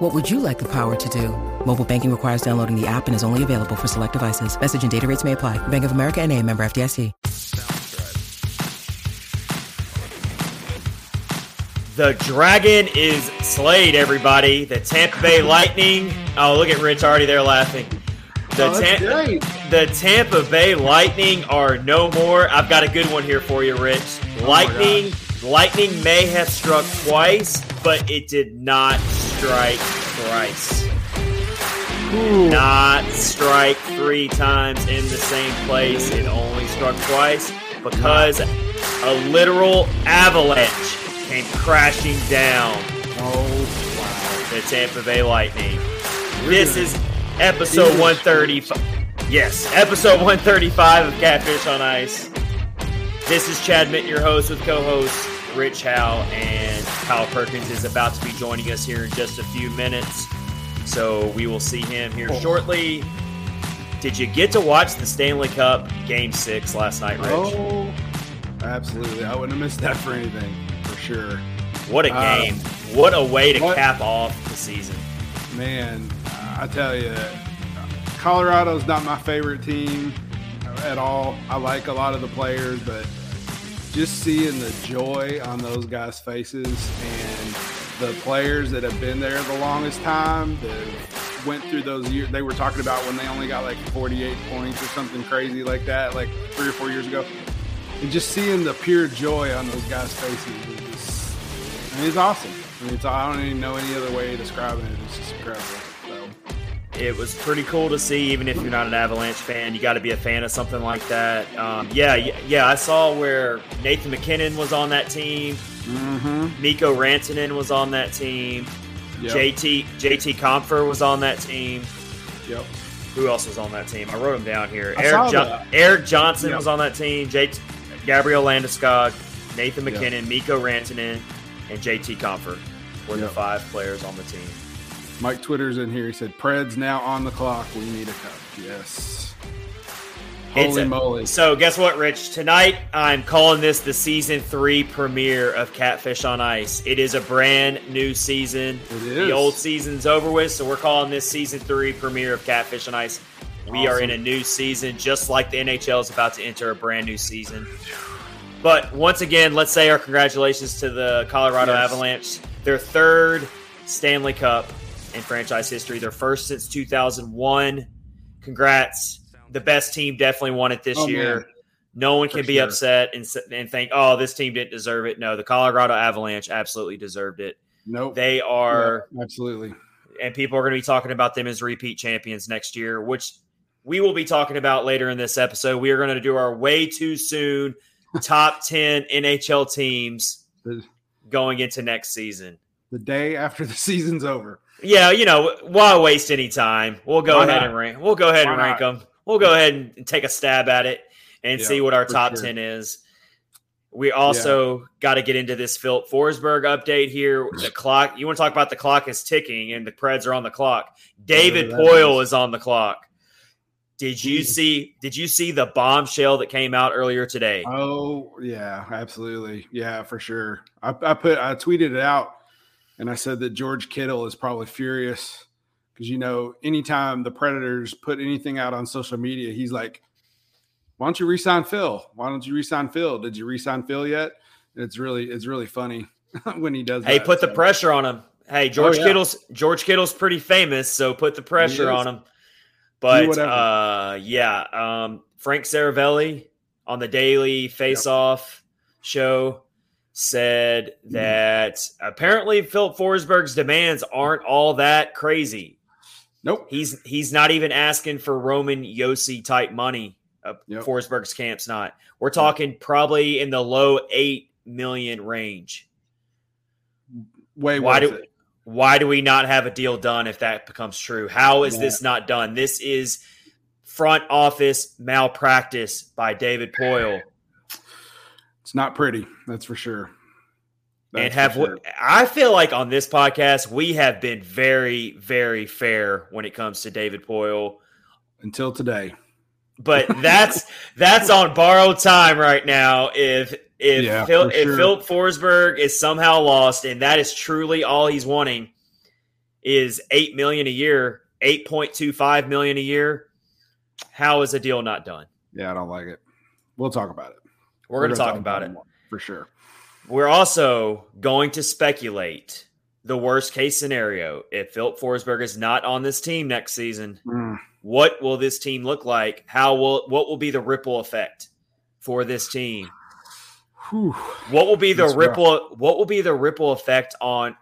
What would you like the power to do? Mobile banking requires downloading the app and is only available for select devices. Message and data rates may apply. Bank of America and a member FDIC. The dragon is slayed, everybody. The Tampa Bay Lightning. Oh, look at Rich already there laughing. The, Oh, that's Tam- great. the Tampa Bay Lightning are no more. I've got a good one here for you, Rich. Oh Lightning, Lightning may have struck twice, but it did not strike thrice. Not strike three times in the same place. It only struck twice because a literal avalanche came crashing down Oh, wow. the Tampa Bay Lightning. This is episode 135. Yes, episode 135 of Catfish on Ice. This is Chad Mitten, your host, with co-host Rich Howe, and Kyle Perkins is about to be joining us here in just a few minutes. So we will see him here shortly. Did you get to watch the Stanley Cup Game Six last night, Rich? Oh, absolutely. I wouldn't have missed that for anything, for sure. What a Uh, game! What a way to what- cap off the season. Man, I tell you, Colorado's not my favorite team at all. I like a lot of the players, but just seeing the joy on those guys' faces and the players that have been there the longest time that went through those years they were talking about when they only got like 48 points or something crazy like that like three or four years ago and just seeing the pure joy on those guys' faces is just, I mean, it's awesome. I mean, it's, I don't even know any other way to describe it. It's just incredible. It was pretty cool to see. Even if you're not an Avalanche fan, you got to be a fan of something like that. Um, yeah, yeah, I saw where Nathan MacKinnon was on that team. mm-hmm. Mikko Rantanen was on that team. yep, JT JT Compher was on that team. yep. Who else was on that team? I wrote them down here. I Eric, jo- Erik Johnson Yep. was on that team. J- Gabriel Landeskog, Nathan Yep. MacKinnon, Mikko Rantanen, and JT Compher were the five players on the team. Mike Twitter's in here. He said, "Pred's now on the clock. We need a cup." Yes. Holy a- moly! So guess what, Rich? Tonight I'm calling this the season three premiere of Catfish on Ice. It is a brand new season. It The old season's over with, so we're calling this season three premiere of Catfish on Ice. We are in a new season, just like the NHL is about to enter a brand new season. But once again, let's say our congratulations to the Colorado Yes. Avalanche, their third Stanley Cup in franchise history, their first since 2001. Congrats. The best team definitely won it this Oh, year. man. No one For can be sure. upset and, and think, oh, this team didn't deserve it. No, the Colorado Avalanche absolutely deserved it. Nope. They are, absolutely. and people are going to be talking about them as repeat champions next year, which we will be talking about later in this episode. We are going to do our way too soon top 10 NHL teams going into next season. the day after the season's over. Yeah, you know, why waste any time? We'll go Why ahead not? and rank. We'll go ahead Why and rank not? them. We'll go ahead and take a stab at it and Yeah, see what our top sure. 10 is. We also got to get into this Phil Forsberg update here. The clock, you want to talk about the clock is ticking and the Preds are on the clock. David Poile is. is on the clock. Did you see did you see the bombshell that came out earlier today? Oh yeah, absolutely. Yeah, for sure. I, I put I tweeted it out and I said that George Kittle is probably furious because you know anytime the Predators put anything out on social media, he's like, "Why don't you resign Phil? Why don't you resign Phil? Did you resign Phil yet?" And it's really it's really funny when he does. Hey, that, put the pressure on him. Hey, George yeah. Kittle's George Kittle's pretty famous, so put the pressure on him. But uh, yeah, um, Frank Seravalli on the Daily Faceoff show said Mm. that apparently Filip Forsberg's demands aren't all that crazy. Nope. He's he's not even asking for Roman Josi type money. Uh, Yep. Forsberg's camp's not. We're talking probably in the low eight million range. Way Why do it. why do we not have a deal done if that becomes true? How is Yeah. this not done? This is front office malpractice by David Poile. It's not pretty, that's for sure. That's and have sure. I feel like on this podcast we have been very, very fair when it comes to David Poile until today. But that's that's on borrowed time right now. If if Yeah, Phil, if sure. Filip Forsberg is somehow lost, and that is truly all he's wanting, is eight million a year, eight point two five million a year. How is a deal not done? Yeah, I don't like it. We'll talk about it. We're, going to talk about it. for sure. We're also going to speculate the worst case scenario. If Filip Forsberg is not on this team next season, Mm, what will this team look like? How will what will be the ripple effect for this team? whew. What will be the That's rough. ripple what will be the ripple effect on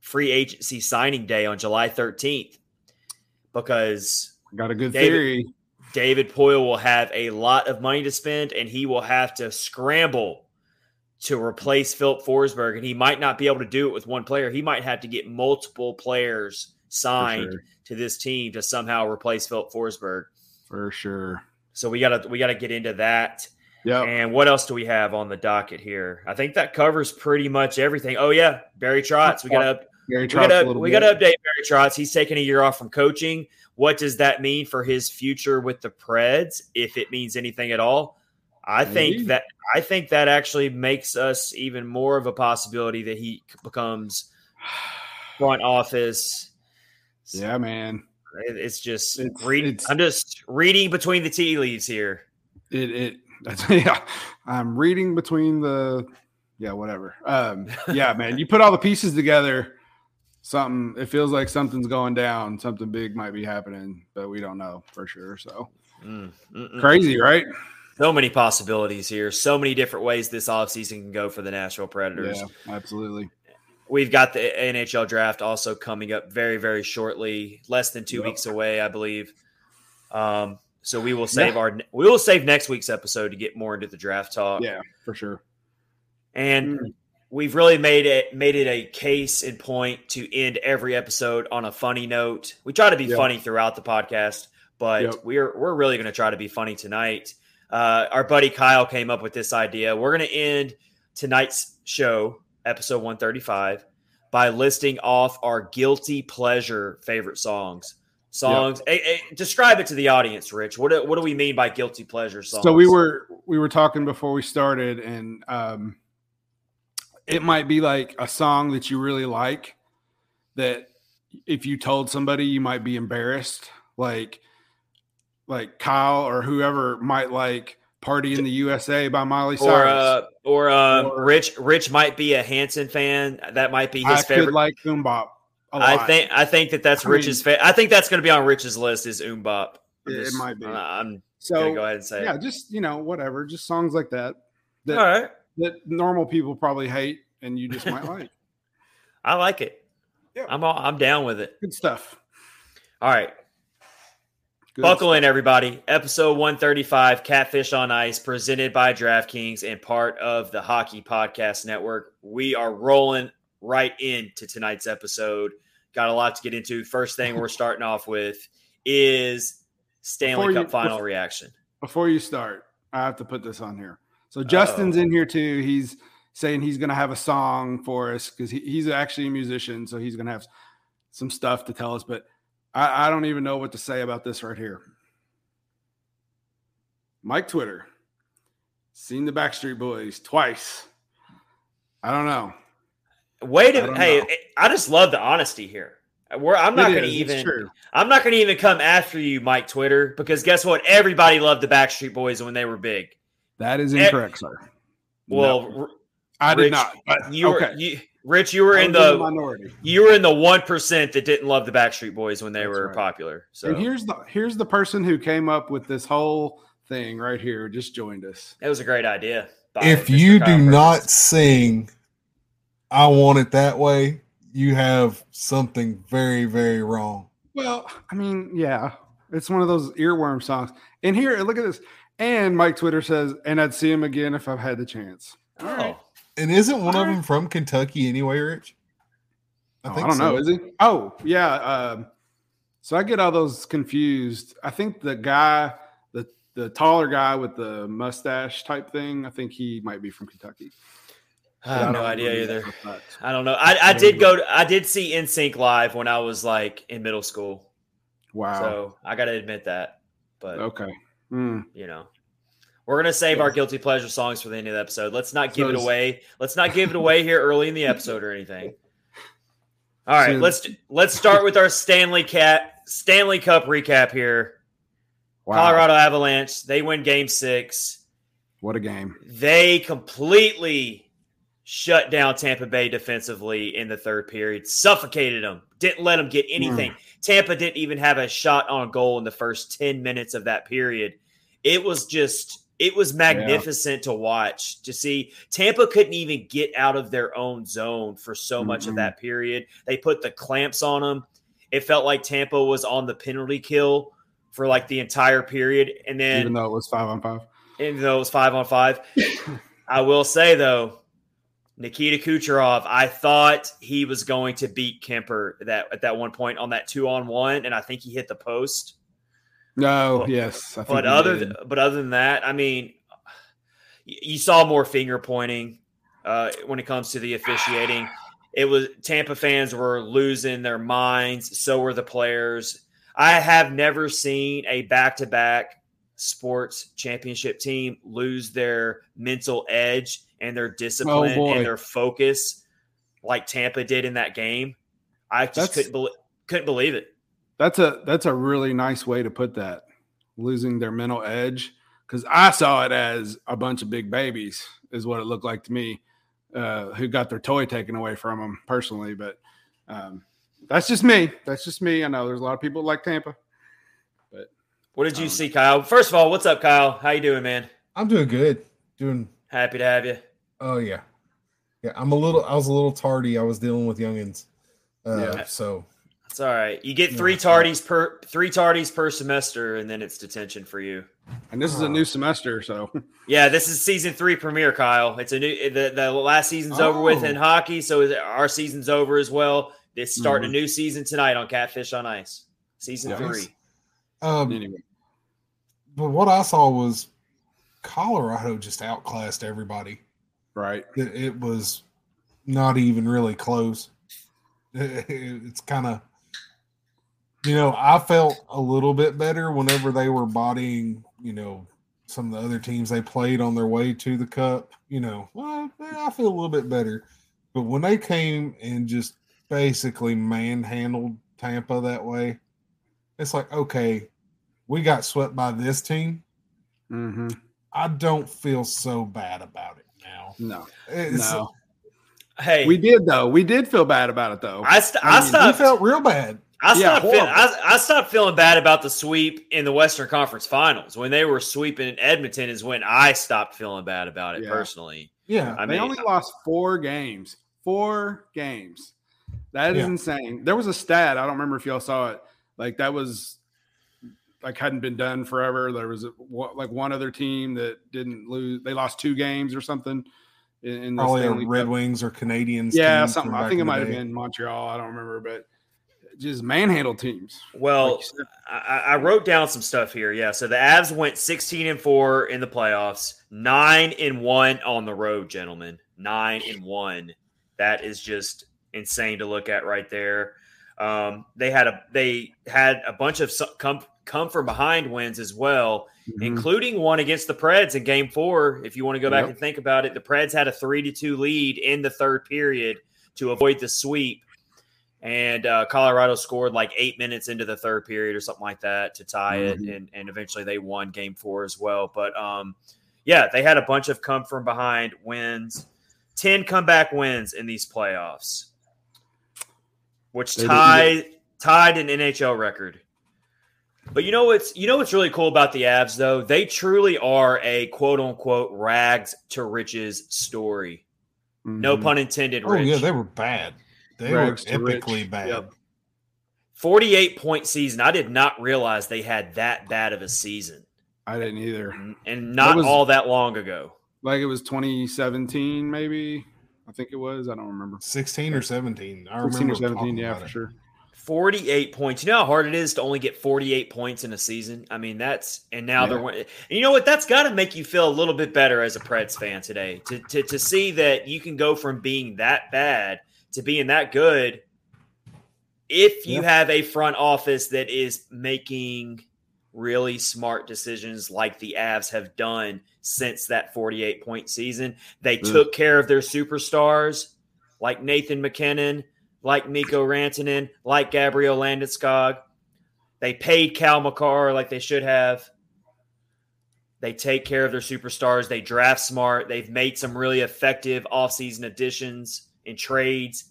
free agency signing day on July 13th? Because I Got a good David- theory. David Poile will have a lot of money to spend and he will have to scramble to replace Filip Forsberg. And he might not be able to do it with one player. He might have to get multiple players signed sure. to this team to somehow replace Filip Forsberg. For sure. So we gotta we gotta get into that. Yeah. And what else do we have on the docket here? I think that covers pretty much everything. Oh yeah, Barry Trotz. We gotta Gary we Trout's a gotta we gotta update Barry Trotz. He's taking a year off from coaching. What does that mean for his future with the Preds? If it means anything at all, I Maybe. think that I think that actually makes us even more of a possibility that he becomes front office. Yeah, man. It's just It's- reading. it's- I'm just reading between the tea leaves here. It it yeah. I'm reading between the yeah, whatever. Um yeah, man. You put all the pieces together, something it feels like something's going down, something big might be happening, but we don't know for sure. So Mm, crazy, right? So many possibilities here. So many different ways this offseason can go for the Nashville Predators. Yeah, absolutely. We've got the NHL draft also coming up very, very shortly, less than two Yep. weeks away, I believe. Um, so we will save our we will save next week's episode to get more into the draft talk. Yeah, for sure. And Mm. We've really made it made it a case in point to end every episode on a funny note. We try to be Yep. funny throughout the podcast, but Yep. we're we're really going to try to be funny tonight. Uh, our buddy Kyle came up with this idea. We're going to end tonight's show, episode 135, by listing off our guilty pleasure favorite songs. Songs. Eh, eh, describe it to the audience, Rich. What do, what do we mean by guilty pleasure songs? So we were we were talking before we started, and um, it might be like a song that you really like that if you told somebody you might be embarrassed, like like Kyle or whoever might like "Party in the USA" by Miley or Cyrus. uh, or um, Or- Rich Rich might be a Hanson fan. That might be I his favorite. could like Boom Bop. a I think I think that that's I mean- Rich's. Fa- I think that's going to be on Rich's list. Is Umbop. I'm It- it might be. I'm, I'm so. gonna go ahead and say yeah, it. just you know, whatever, just songs like that that All right, that normal people probably hate, and you just might like. I like it. Yeah. I'm all, I'm down with it. Good stuff. All right, Good buckle in, everybody. Episode 135, Catfish on Ice, presented by DraftKings and part of the Hockey Podcast Network. We are rolling right into tonight's episode. Got a lot to get into. First thing we're starting off with is Stanley Before you- Cup final before- reaction. before you start, I have to put this on here. So Justin's in oh. here too. He's saying he's going to have a song for us because he, he's actually a musician, so he's going to have some stuff to tell us. But I, I don't even know what to say about this right here. Mike Twitter, seen the Backstreet Boys twice. I don't know. Wait a hey, know. I just love the honesty here. We're, I'm not going to even. I'm not going to even come after you, Mike Twitter, because guess what? Everybody loved the Backstreet Boys when they were big. That is Eh, incorrect, sir. Well, No, R- I did Rich, not. But, you were okay. you, Rich. You were I in was the minority. you were in the one percent that didn't love the Backstreet Boys when they That's were right. popular. So And here's the here's the person who came up with this whole thing right here. Just joined us. that was a great idea. if Mr. you Kyle do Perkins. not sing I want it that way, you have something very, very wrong. Well, I mean, yeah, it's one of those earworm songs. And here, look at this. And Mike Twitter says, "And I'd see him again if I've had the chance." All oh, right. And isn't one of Alright. them from Kentucky anyway, Rich? Oh, I, don't know. Is he? Oh, yeah. Um, So I get all those confused. I think the guy, the the taller guy with the mustache type thing, I think he might be from Kentucky. I have no don't idea either. that for facts. I don't know. I, I did go. To, I did see NSYNC live when I was like in middle school. Wow. So I got to admit that. But okay. Hmm. you know, we're gonna save our guilty pleasure songs for the end of the episode. Let's not give So it away. Let's not give it away here early in the episode or anything. All right, So- let's let's start with our Stanley Cat Stanley Cup recap here. Wow. Colorado Avalanche. They win Game Six. What a game. They completely shut down Tampa Bay defensively in the third period, suffocated them, didn't let them get hmm. anything. Tampa didn't even have a shot on goal in the first 10 minutes of that period. It was just, it was magnificent to watch to see. Tampa couldn't even get out of their own zone for so much of that period. They put the clamps on them. It felt like Tampa was on the penalty kill for like the entire period. And then Even though it was five on five. even though it was five on five. I will say though, Nikita Kucherov, I thought he was going to beat Kuemper that at that one point on that two on one, and I think he hit the post. No, But- yes. I think But other did. but other than that, I mean, you saw more finger pointing uh, when it comes to the officiating. It was Tampa fans were losing their minds. So were the players. I have never seen a back to back sports championship team lose their mental edge and their discipline boy. and their focus like Tampa did in that game. I just That's- couldn't believe couldn't believe it. That's a that's a really nice way to put that. Losing their mental edge. Because I saw it as a bunch of big babies, is what it looked like to me, uh, who got their toy taken away from them personally. But um, that's just me. That's just me. I know there's a lot of people like Tampa. But What did you Um, see, Kyle? First of all, what's up, Kyle? How you doing, man? I'm doing good. Doing Happy to have you. oh yeah. Yeah, I'm a little I was a little tardy. I was dealing with youngins. Uh Yeah. so It's all right. You get three it's all right. tardies per three tardies per semester, and then it's detention for you. And this is a new semester, so Yeah, this is season three premiere, Kyle. It's a new the, the last season's over with in Oh. hockey, so our season's over as well. It's starting Mhm. a new season tonight on Catfish on Ice, season Nice. three. um anyway. but what I saw was Colorado just outclassed everybody. Right. It, it was not even really close. It's kind of, you know, I felt a little bit better whenever they were bodying, you know, some of the other teams they played on their way to the cup. You know, well, I feel a little bit better. But when they came and just basically manhandled Tampa that way, it's like, okay, we got swept by this team. Mm-hmm. I don't feel so bad about it now. No, It's, no. Hey, We did though. We did feel bad about it though. I, st- I I, mean, we We felt real bad. I Yeah, stopped. feel. I, I stopped feeling bad about the sweep in the Western Conference Finals when they were sweeping in Edmonton. Is when I stopped feeling bad about it Yeah. personally. Yeah. I they mean, only lost four games. Four games. That is Yeah. insane. There was a stat. I don't remember if y'all saw it. Like that was like hadn't been done forever. There was a, like one other team that didn't lose. They lost two games or something in, in the Probably a Stanley Red Cup. Wings or Canadiens. Yeah, something. I think it in the might have been Montreal. I don't remember, but just manhandle teams. Well, Like. I, I wrote down some stuff here. Yeah, so the Avs went 16 and four in the playoffs, nine and one on the road, gentlemen. Nine and one. That is just insane to look at right there. Um, they had a they had a bunch of come come from behind wins as well, Mhm. including one against the Preds in Game Four. If you want to go back Yep. and think about it, the Preds had a three to two lead in the third period to avoid the sweep, and uh, Colorado scored like eight minutes into the third period or something like that to tie Mhm. it, and and eventually they won Game Four as well. But um, yeah, they had a bunch of come from behind wins, ten comeback wins in these playoffs, which tied tied an NHL record. But you know what's you know what's really cool about the Avs though? They truly are a quote unquote rags to riches story. No Mhm. pun intended. Oh yeah, they were bad. They Rags were to rich. epically bad. Yep. 48 point season. I did not realize they had that bad of a season, I didn't either. and- and not was- all that long ago. Like it was 2017, maybe. I think it was. I don't remember. 16 or 17. I 16 remember or 17, yeah, for it. sure. 48 points. You know how hard it is to only get 48 points in a season? I mean, that's and now Yeah. they're and you know what? That's got to make you feel a little bit better as a Preds fan today. To, to to see that you can go from being that bad to being that good if you Yeah. have a front office that is making really smart decisions like the Avs have done since that 48 point season. They Mm. took care of their superstars like Nathan MacKinnon, like Mikko Rantanen, like Gabriel Landeskog. They paid Cale Makar like they should have. They take care of their superstars. They draft smart. They've made some really effective offseason additions and trades,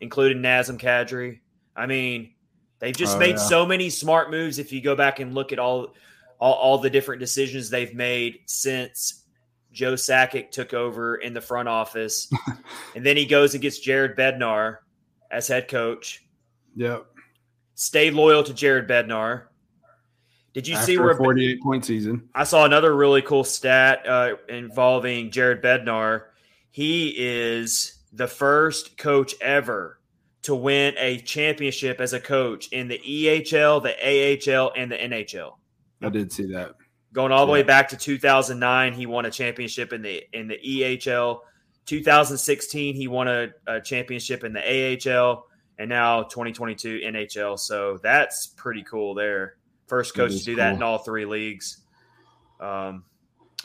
including Nazem Kadri. I mean, they've just Oh, made yeah. so many smart moves. If you go back and look at all, all, all the different decisions they've made since Joe Sakic took over in the front office, and then he goes and gets Jared Bednar as head coach. Yep. Stay loyal to Jared Bednar. Did you After see a where 48 point season. I saw another really cool stat uh, involving Jared Bednar. He is the first coach ever to win a championship as a coach in the ECHL, the AHL, and the NHL. I did see that. Going all the way back to 2009, he won a championship in the in the ECHL. 2016, he won a, a championship in the AHL, and now 2022 NHL. So that's pretty cool. There, first coach to do that in all three leagues. Um,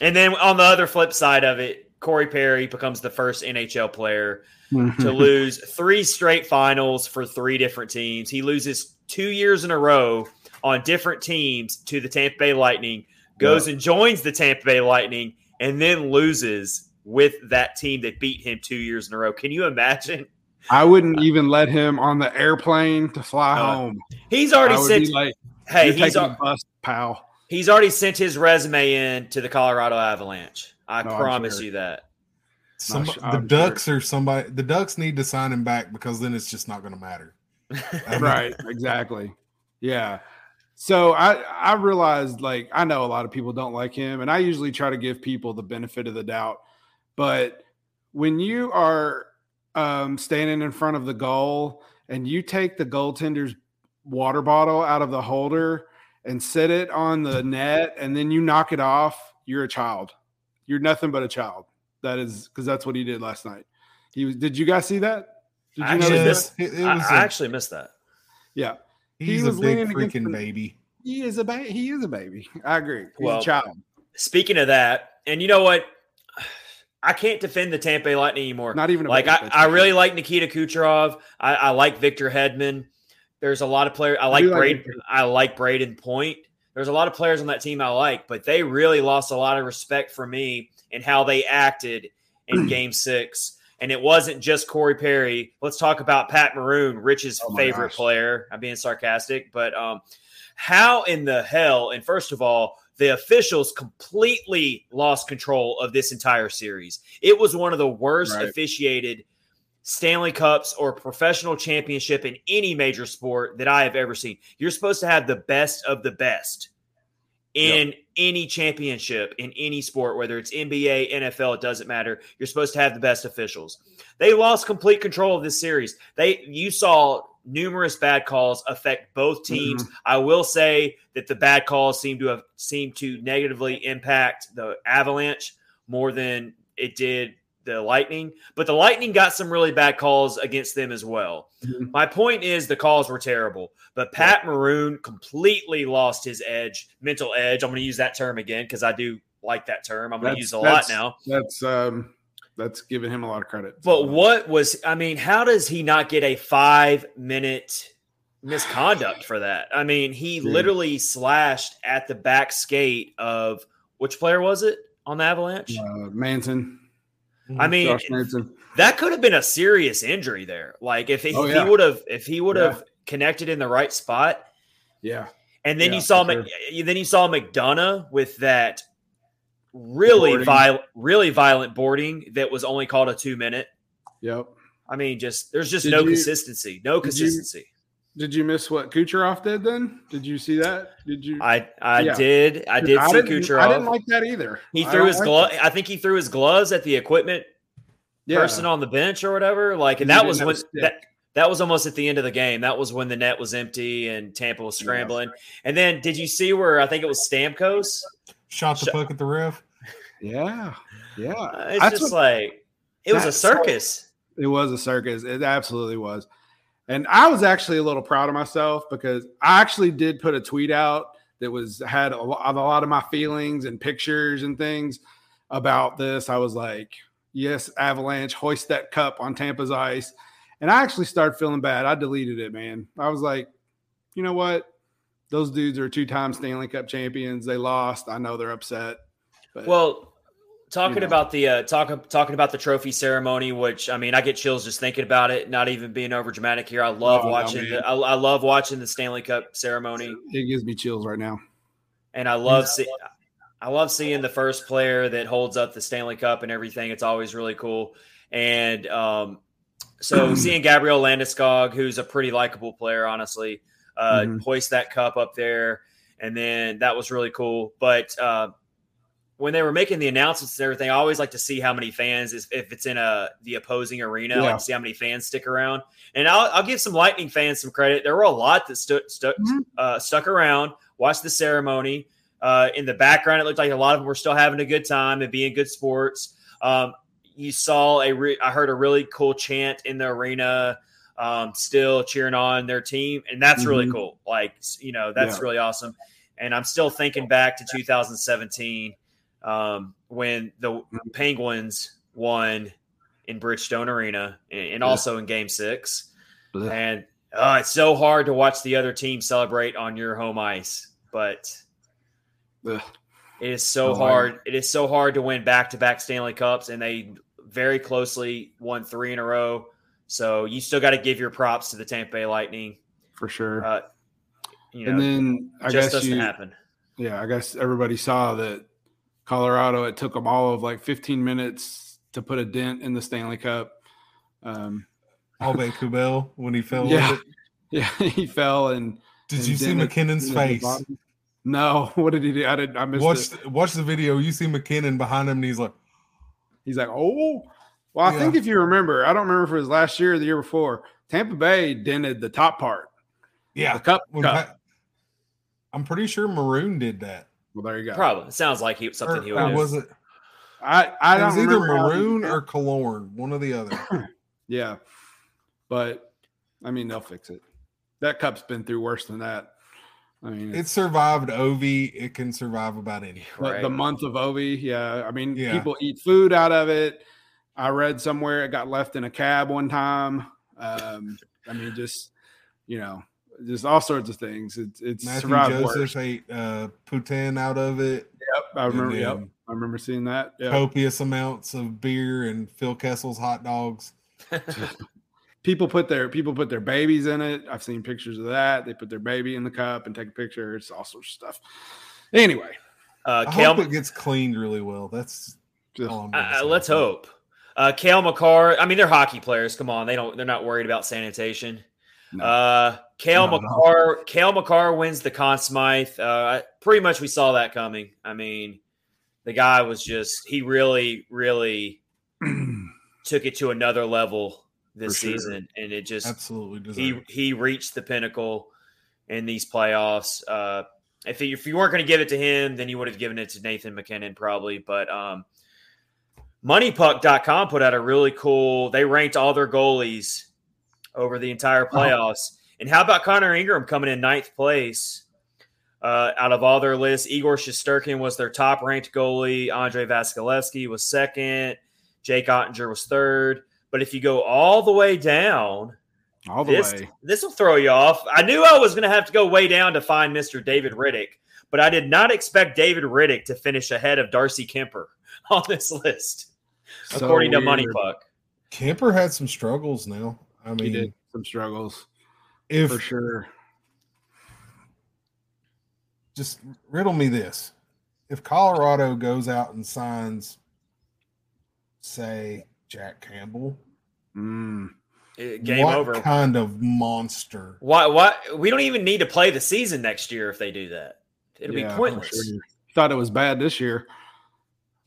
and then on the other flip side of it, Corey Perry becomes the first NHL player to lose three straight finals for three different teams. He loses two years in a row on different teams to the Tampa Bay Lightning, goes and joins the Tampa Bay Lightning, and then loses with that team that beat him two years in a row. Can you imagine? I wouldn't even let him on the airplane to fly Uh, home. He's already sent. like, hey, he's the bus, pal. he's already sent his resume in to the Colorado Avalanche. I No, promise sure. you that. Some, Not the I'm sure. Ducks or somebody. The Ducks need to sign him back because then it's just not going to matter. Right exactly yeah so i i realized like i know a lot of people don't like him and i usually try to give people the benefit of the doubt but when you are um standing in front of the goal and you take the goaltender's water bottle out of the holder and set it on the net and then you knock it off you're a child you're nothing but a child that is because that's what he did last night he was did you guys see that did you Actually, notice this- that? It, it I, was. I a- actually missed that. yeah he's he a was big freaking the- baby. He is a baby. He is a baby. I agree. He's Well, a child. Speaking of that, and you know what? I can't defend the Tampa Bay Lightning anymore. Not even a like I, I really like Nikita Kucherov. I, I like Victor Hedman. There's a lot of players. I like do like Brayden. Victor. I like Brayden Point. There's a lot of players on that team I like, but they really lost a lot of respect for me and how they acted in Game Six. And it wasn't just Corey Perry. Let's talk about Pat Maroon, Rich's Oh favorite gosh. player. I'm being sarcastic, but um, how in the hell? And first of all, the officials completely lost control of this entire series. It was one of the worst Right. officiated Stanley Cups or professional championship in any major sport that I have ever seen. You're supposed to have the best of the best in any championship in any sport, whether it's NBA, NFL, it doesn't matter. You're supposed to have the best officials. They lost complete control of this series. They you saw numerous bad calls affect both mm-hmm. teams. I will say that the bad calls seem to have seemed to negatively impact the Avalanche more than it did the Lightning. But the Lightning got some really bad calls against them as well. Mhm. My point is the calls were terrible, but Pat Maroon completely lost his edge, mental edge. I'm going to use that term again because I do like that term. I'm going to use it a lot now. That's um that's giving him a lot of credit. But what was I mean, how does he not get a 5 minute misconduct for that? I mean, he Dude. literally slashed at the back skate of which player was it on the Avalanche? uh, Manson, I mm-hmm. mean, that could have been a serious injury there. Like if he, Oh, yeah. he would have if he would Yeah. have connected in the right spot, Yeah. and then Yeah, you saw Mc, then you saw McDonagh with that really violent, really violent boarding that was only called a two minute. Yep. I mean, just there's just Did no you- consistency, no did you- consistency. Did you miss what Kucherov did then? Did you see that? Did you? I I Yeah. did I did see didn't, Kucherov. I didn't like that either. he threw his like glove. I think he threw his gloves at the equipment Yeah. person on the bench or whatever. Like, and He that was when that that was almost at the end of the game. That was when the net was empty and Tampa was scrambling. And then did you see where I think it was Stamkos shot the puck at the ref? Yeah, yeah. Uh, it's That's just what, like it was a circus. it was a circus. It absolutely was. And I was actually a little proud of myself because I actually did put a tweet out that was had a lot, of my feelings and pictures and things about this. I was like, yes, Avalanche, hoist that cup on Tampa's ice. And I actually started feeling bad. I deleted it, man. I was like, you know what? Those dudes are two time Stanley Cup champions. They lost. I know they're upset. But, well, talking you know. about the uh, talk, talking about the trophy ceremony, which I mean, I get chills just thinking about it. Not even being over dramatic here. I love oh, watching. No, the, I, I, love watching the Stanley Cup ceremony. It gives me chills right now. And I love seeing. I love seeing the first player that holds up the Stanley Cup and everything. It's always really cool. And um, so seeing Gabriel Landeskog, who's a pretty likable player, honestly, uh, mm-hmm. hoist that cup up there, and then that was really cool. But uh, when they were making the announcements and everything, I always like to see how many fans, if it's in a the opposing arena, yeah. like see how many fans stick around. And I'll, I'll, give some Lightning fans some credit. There were a lot that stood stuck mm-hmm. uh, stuck around, watched the ceremony. Uh, in the background, it looked like a lot of them were still having a good time and being good sports. Um, you saw a, re- I heard a really cool chant in the arena, um, still cheering on their team, and that's mm-hmm. really cool. Like you know, that's yeah. really awesome. And I'm still thinking back to 2017 um, when the mm-hmm. Penguins won in Bridgestone Arena and also in Game Six, and uh, it's so hard to watch the other team celebrate on your home ice, but Ugh. It is so oh, hard. It is so hard to win back to back Stanley Cups, and they very closely won three in a row. So you still got to give your props to the Tampa Bay Lightning for sure. Uh, you know, and then I guess doesn't you, happen. Yeah, I guess everybody saw that Colorado. It took them all of like 15 minutes to put a dent in the Stanley Cup. Um, Albert Kubel when he fell. Yeah, yeah, he fell and. Did and you see MacKinnon's face? No, what did he do? I did. I missed watch, it. Watch the video. You see MacKinnon behind him, and he's like, he's like, oh. Well, I yeah. think if you remember, I don't remember if it was last year or the year before. Tampa Bay dented the top part. Yeah, the cup. cup. I'm pretty sure Maroon did that. Well, there you go. Probably it sounds like he something or, he would. Was it? I I it was either Maroon or Killorn, one or the other. yeah, but I mean they'll fix it. That cup's been through worse than that. I mean, it survived Ovi. It can survive about any. Right. The month of Ovi, yeah. I mean, yeah. people eat food out of it. I read somewhere it got left in a cab one time. Um, I mean, just you know, just all sorts of things. It's it's Mathieu Joseph ate uh, poutine out of it. Yep, I remember. Yep, I remember seeing that. Yep. Copious amounts of beer and Phil Kessel's hot dogs. people put their people put their babies in it. I've seen pictures of that. They put their baby in the cup and take a picture. It's all sorts of stuff. Anyway, uh, I Cale, hope it gets cleaned really well. That's just, uh, let's hope. Uh, Cale Makar. I mean, they're hockey players. Come on, they don't. They're not worried about sanitation. No. Uh, Makar. No. Cale Makar wins the Conn Smythe. Uh, pretty much, we saw that coming. I mean, the guy was just. He really, really took it to another level this sure. season, and it just absolutely he he reached the pinnacle in these playoffs. Uh, if if you weren't going to give it to him, then you would have given it to Nathan MacKinnon probably. But um, MoneyPuck.com put out a really cool. They ranked all their goalies over the entire playoffs. Oh. And how about Connor Ingram coming in ninth place? Uh, out of all their lists, Igor Shesterkin was their top ranked goalie. Andre Vasilevskiy was second. Jake Oettinger was third. But if you go all the way down, all the this, way, this will throw you off. I knew I was going to have to go way down to find Mr. David Rittich, but I did not expect David Rittich to finish ahead of Darcy Kuemper on this list, so according weird. to MoneyPuck. Kuemper had some struggles now. I mean, he did some struggles if, for sure. Just riddle me this. If Colorado goes out and signs, say, Jack Campbell. Mm. Game what over. kind of monster? Why? What? We don't even need to play the season next year if they do that. It'll yeah, be pointless. Sure. Thought it was bad this year.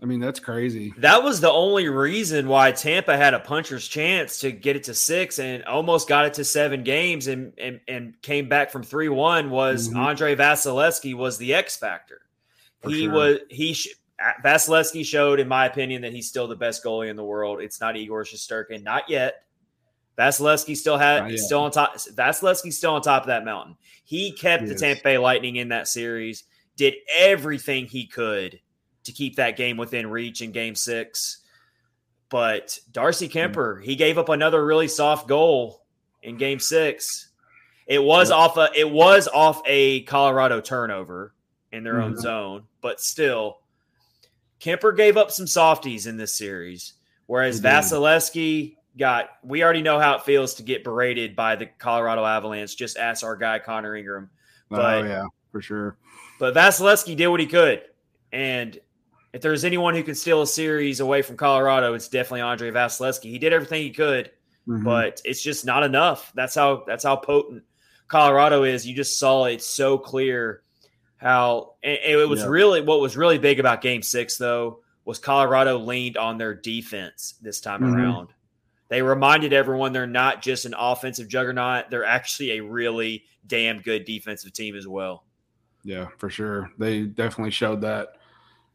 I mean, that's crazy. That was the only reason why Tampa had a puncher's chance to get it to six and almost got it to seven games and and, and came back from three one. Was Mhm. Andre Vasilevskiy was the X factor. For he sure. was he sh- Vasilevskiy showed, in my opinion, that he's still the best goalie in the world. It's not Igor Shesterkin, not yet. Vasilevskiy still had still on top. Vasilevskiy's still on top of that mountain. He kept the. Tampa Bay Lightning in that series. Did everything he could to keep that game within reach in Game Six. But Darcy Kuemper, he gave up another really soft goal in Game Six. It was off a it was off a Colorado turnover in their own Mhm. zone, but still, Kuemper gave up some softies in this series. Whereas He. Vasilevskiy got, we already know how it feels to get berated by the Colorado Avalanche. Just ask our guy Connor Ingram. But- oh yeah, for sure. But Vasilevskiy did what he could. And if there's anyone who can steal a series away from Colorado, it's definitely Andre Vasilevskiy. He did everything he could, Mhm. but it's just not enough. That's how that's how potent Colorado is. You just saw it so clear how and it was Yeah. really what was really big about game six though was Colorado leaned on their defense this time Mhm. around. They reminded everyone they're not just an offensive juggernaut, they're actually a really damn good defensive team as well. Yeah, for sure. They definitely showed that.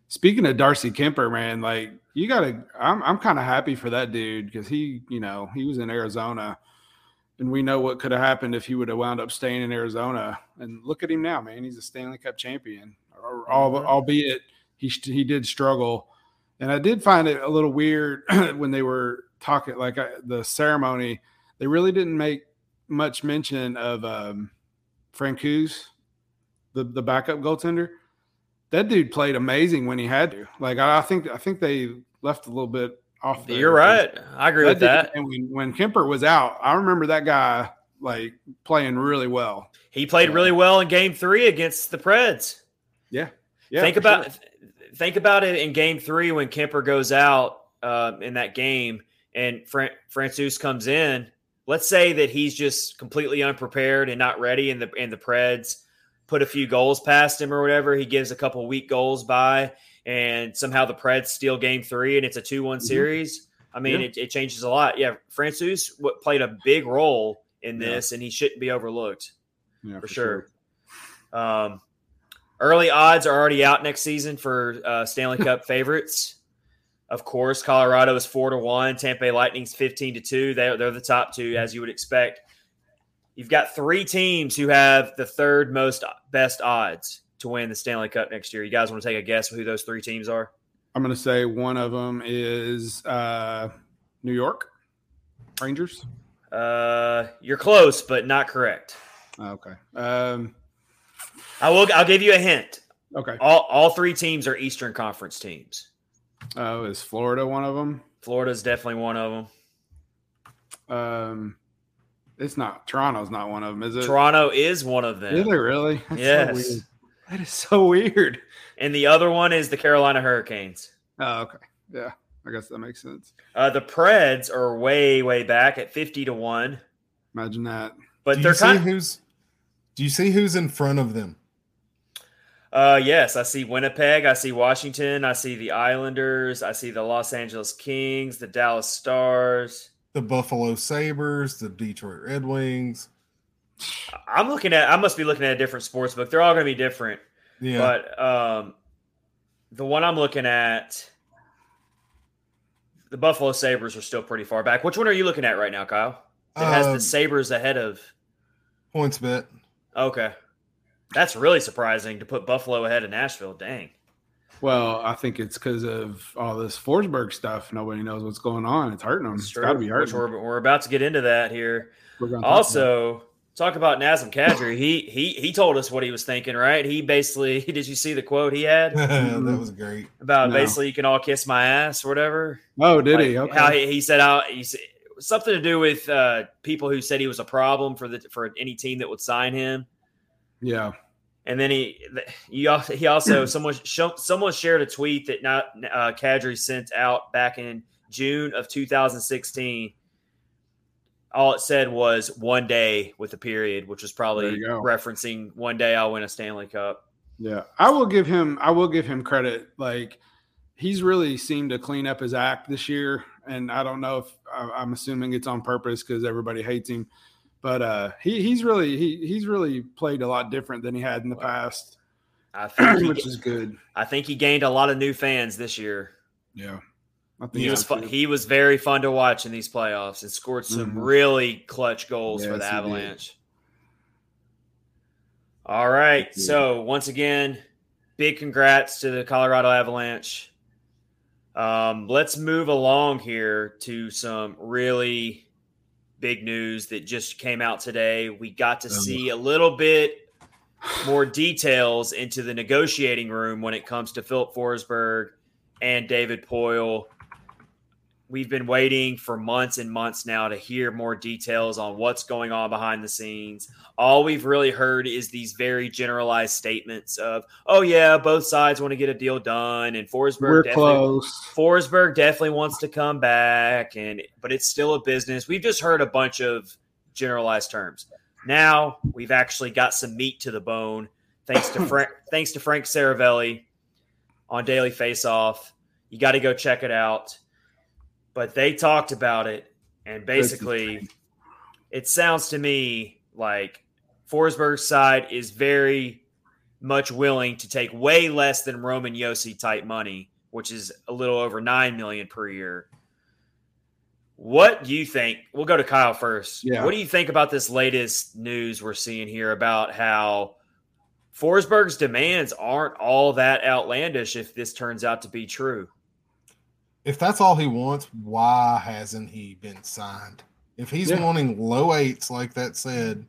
Speaking of Darcy Kuemper, man, like you gotta I'm I'm kind of happy for that dude because he, you know, he was in Arizona and we know what could have happened if he would have wound up staying in Arizona. And look at him now, man. He's a Stanley Cup champion. Mhm. Albeit he he did struggle. And I did find it a little weird when they were talking like I, the ceremony, they really didn't make much mention of um Francouz, the the backup goaltender. That dude played amazing when he had to. Like I, I think I think they left a little bit off. You're right. I agree with dude- that. And when, when Kuemper was out, I remember that guy like playing really well. He played really well in game three against the Preds. Yeah. Yeah. think about sure. think about it in game three when Kuemper goes out uh, in that game and Fran- Francouz comes in. Let's say that he's just completely unprepared and not ready, and the and the Preds put a few goals past him or whatever. He gives a couple weak goals by, and somehow the Preds steal game three, and it's a two one Mhm. series. I mean, Yeah. it, it changes a lot. Yeah, what played a big role in Yeah. this, and he shouldn't be overlooked Yeah, for sure. Um, early odds are already out next season for uh, Stanley Cup favorites. Of course, Colorado is four to one. Tampa Lightning's fifteen to two. They're they're the top two, as you would expect. You've got three teams who have the third most best odds to win the Stanley Cup next year. You guys want to take a guess who those three teams are? I'm going to say one of them is uh, New York Rangers. Uh, you're close, but not correct. Oh, okay. Um, I will. I'll give you a hint. okay. All all three teams are Eastern Conference teams. Oh, is Florida one of them? Florida's definitely one of them. Um, it's not Toronto's not one of them, is it? Toronto is one of them. Is it really? That's so Yes. weird. that is so weird. And the other one is the Carolina Hurricanes. Oh, okay. Yeah, I guess that makes sense. Uh, the Preds are way, way back at 50 to 1. Imagine that. But do they're you see kind of, who's? Do you see who's in front of them? uh, yes, I see Winnipeg. I see Washington. I see the Islanders. I see the Los Angeles Kings, the Dallas Stars. The Buffalo Sabres, the Detroit Red Wings. I'm looking at, I must be looking at a different sports book. They're all going to be different. Yeah, But um, the one I'm looking at, the Buffalo Sabres are still pretty far back. Which one are you looking at right now, Kyle? It has Um, the Sabres ahead of. PointsBet. Okay. That's really surprising to put Buffalo ahead of Nashville. Dang. Well, I think it's because of all this Forsberg stuff. Nobody knows what's going on. It's hurting them. That's It's true. got to be Which hurting. we're, we're about to get into that here. We're gonna talk about. Also, talk about Nazem Kadri. He he he told us what he was thinking, right? He basically did you see the quote he had that was great. about No. basically you can all kiss my ass or whatever? oh, did Like, he? Okay. How he, he said how he said something to do with uh, people who said he was a problem for the for any team that would sign him. yeah. And then he he also, he also someone someone shared a tweet that not uh, Kadri sent out back in June of 2016. All it said was one day with a period, which was probably There you go. referencing one day I'll win a Stanley Cup. Yeah, I will give him. I will give him credit. Like he's really seemed to clean up his act this year. And I don't know if I'm assuming it's on purpose because everybody hates him, but uh, he he's really he he's really played a lot different than he had in the past. I think he, which is good. I think he gained a lot of new fans this year. Yeah. He was fun, he was very fun to watch in these playoffs and scored some mm-hmm. really clutch goals yes, for the Avalanche. All right. So once again, big congrats to the Colorado Avalanche. Um, let's move along here to some really big news that just came out today. We got to oh, see a little bit more details into the negotiating room when it comes to Filip Forsberg and David Poile. We've been waiting for months and months now to hear more details on what's going on behind the scenes. All we've really heard is these very generalized statements of, "Oh yeah, both sides want to get a deal done," and Forsberg We're definitely, close. Forsberg definitely wants to come back, and but it's still a business. We've just heard a bunch of generalized terms. Now we've actually got some meat to the bone, thanks to Frank, thanks to Frank Seravalli on Daily Faceoff. You got to go check it out but they talked about it, and basically, it sounds to me like Forsberg's side is very much willing to take way less than Roman Josi type money, which is a little over nine million per year. What do you think? We'll go to Kyle first. Yeah. What do you think about this latest news we're seeing here about how Forsberg's demands aren't all that outlandish if this turns out to be true? If that's all he wants, why hasn't he been signed? If he's yeah. wanting low eights, like that said,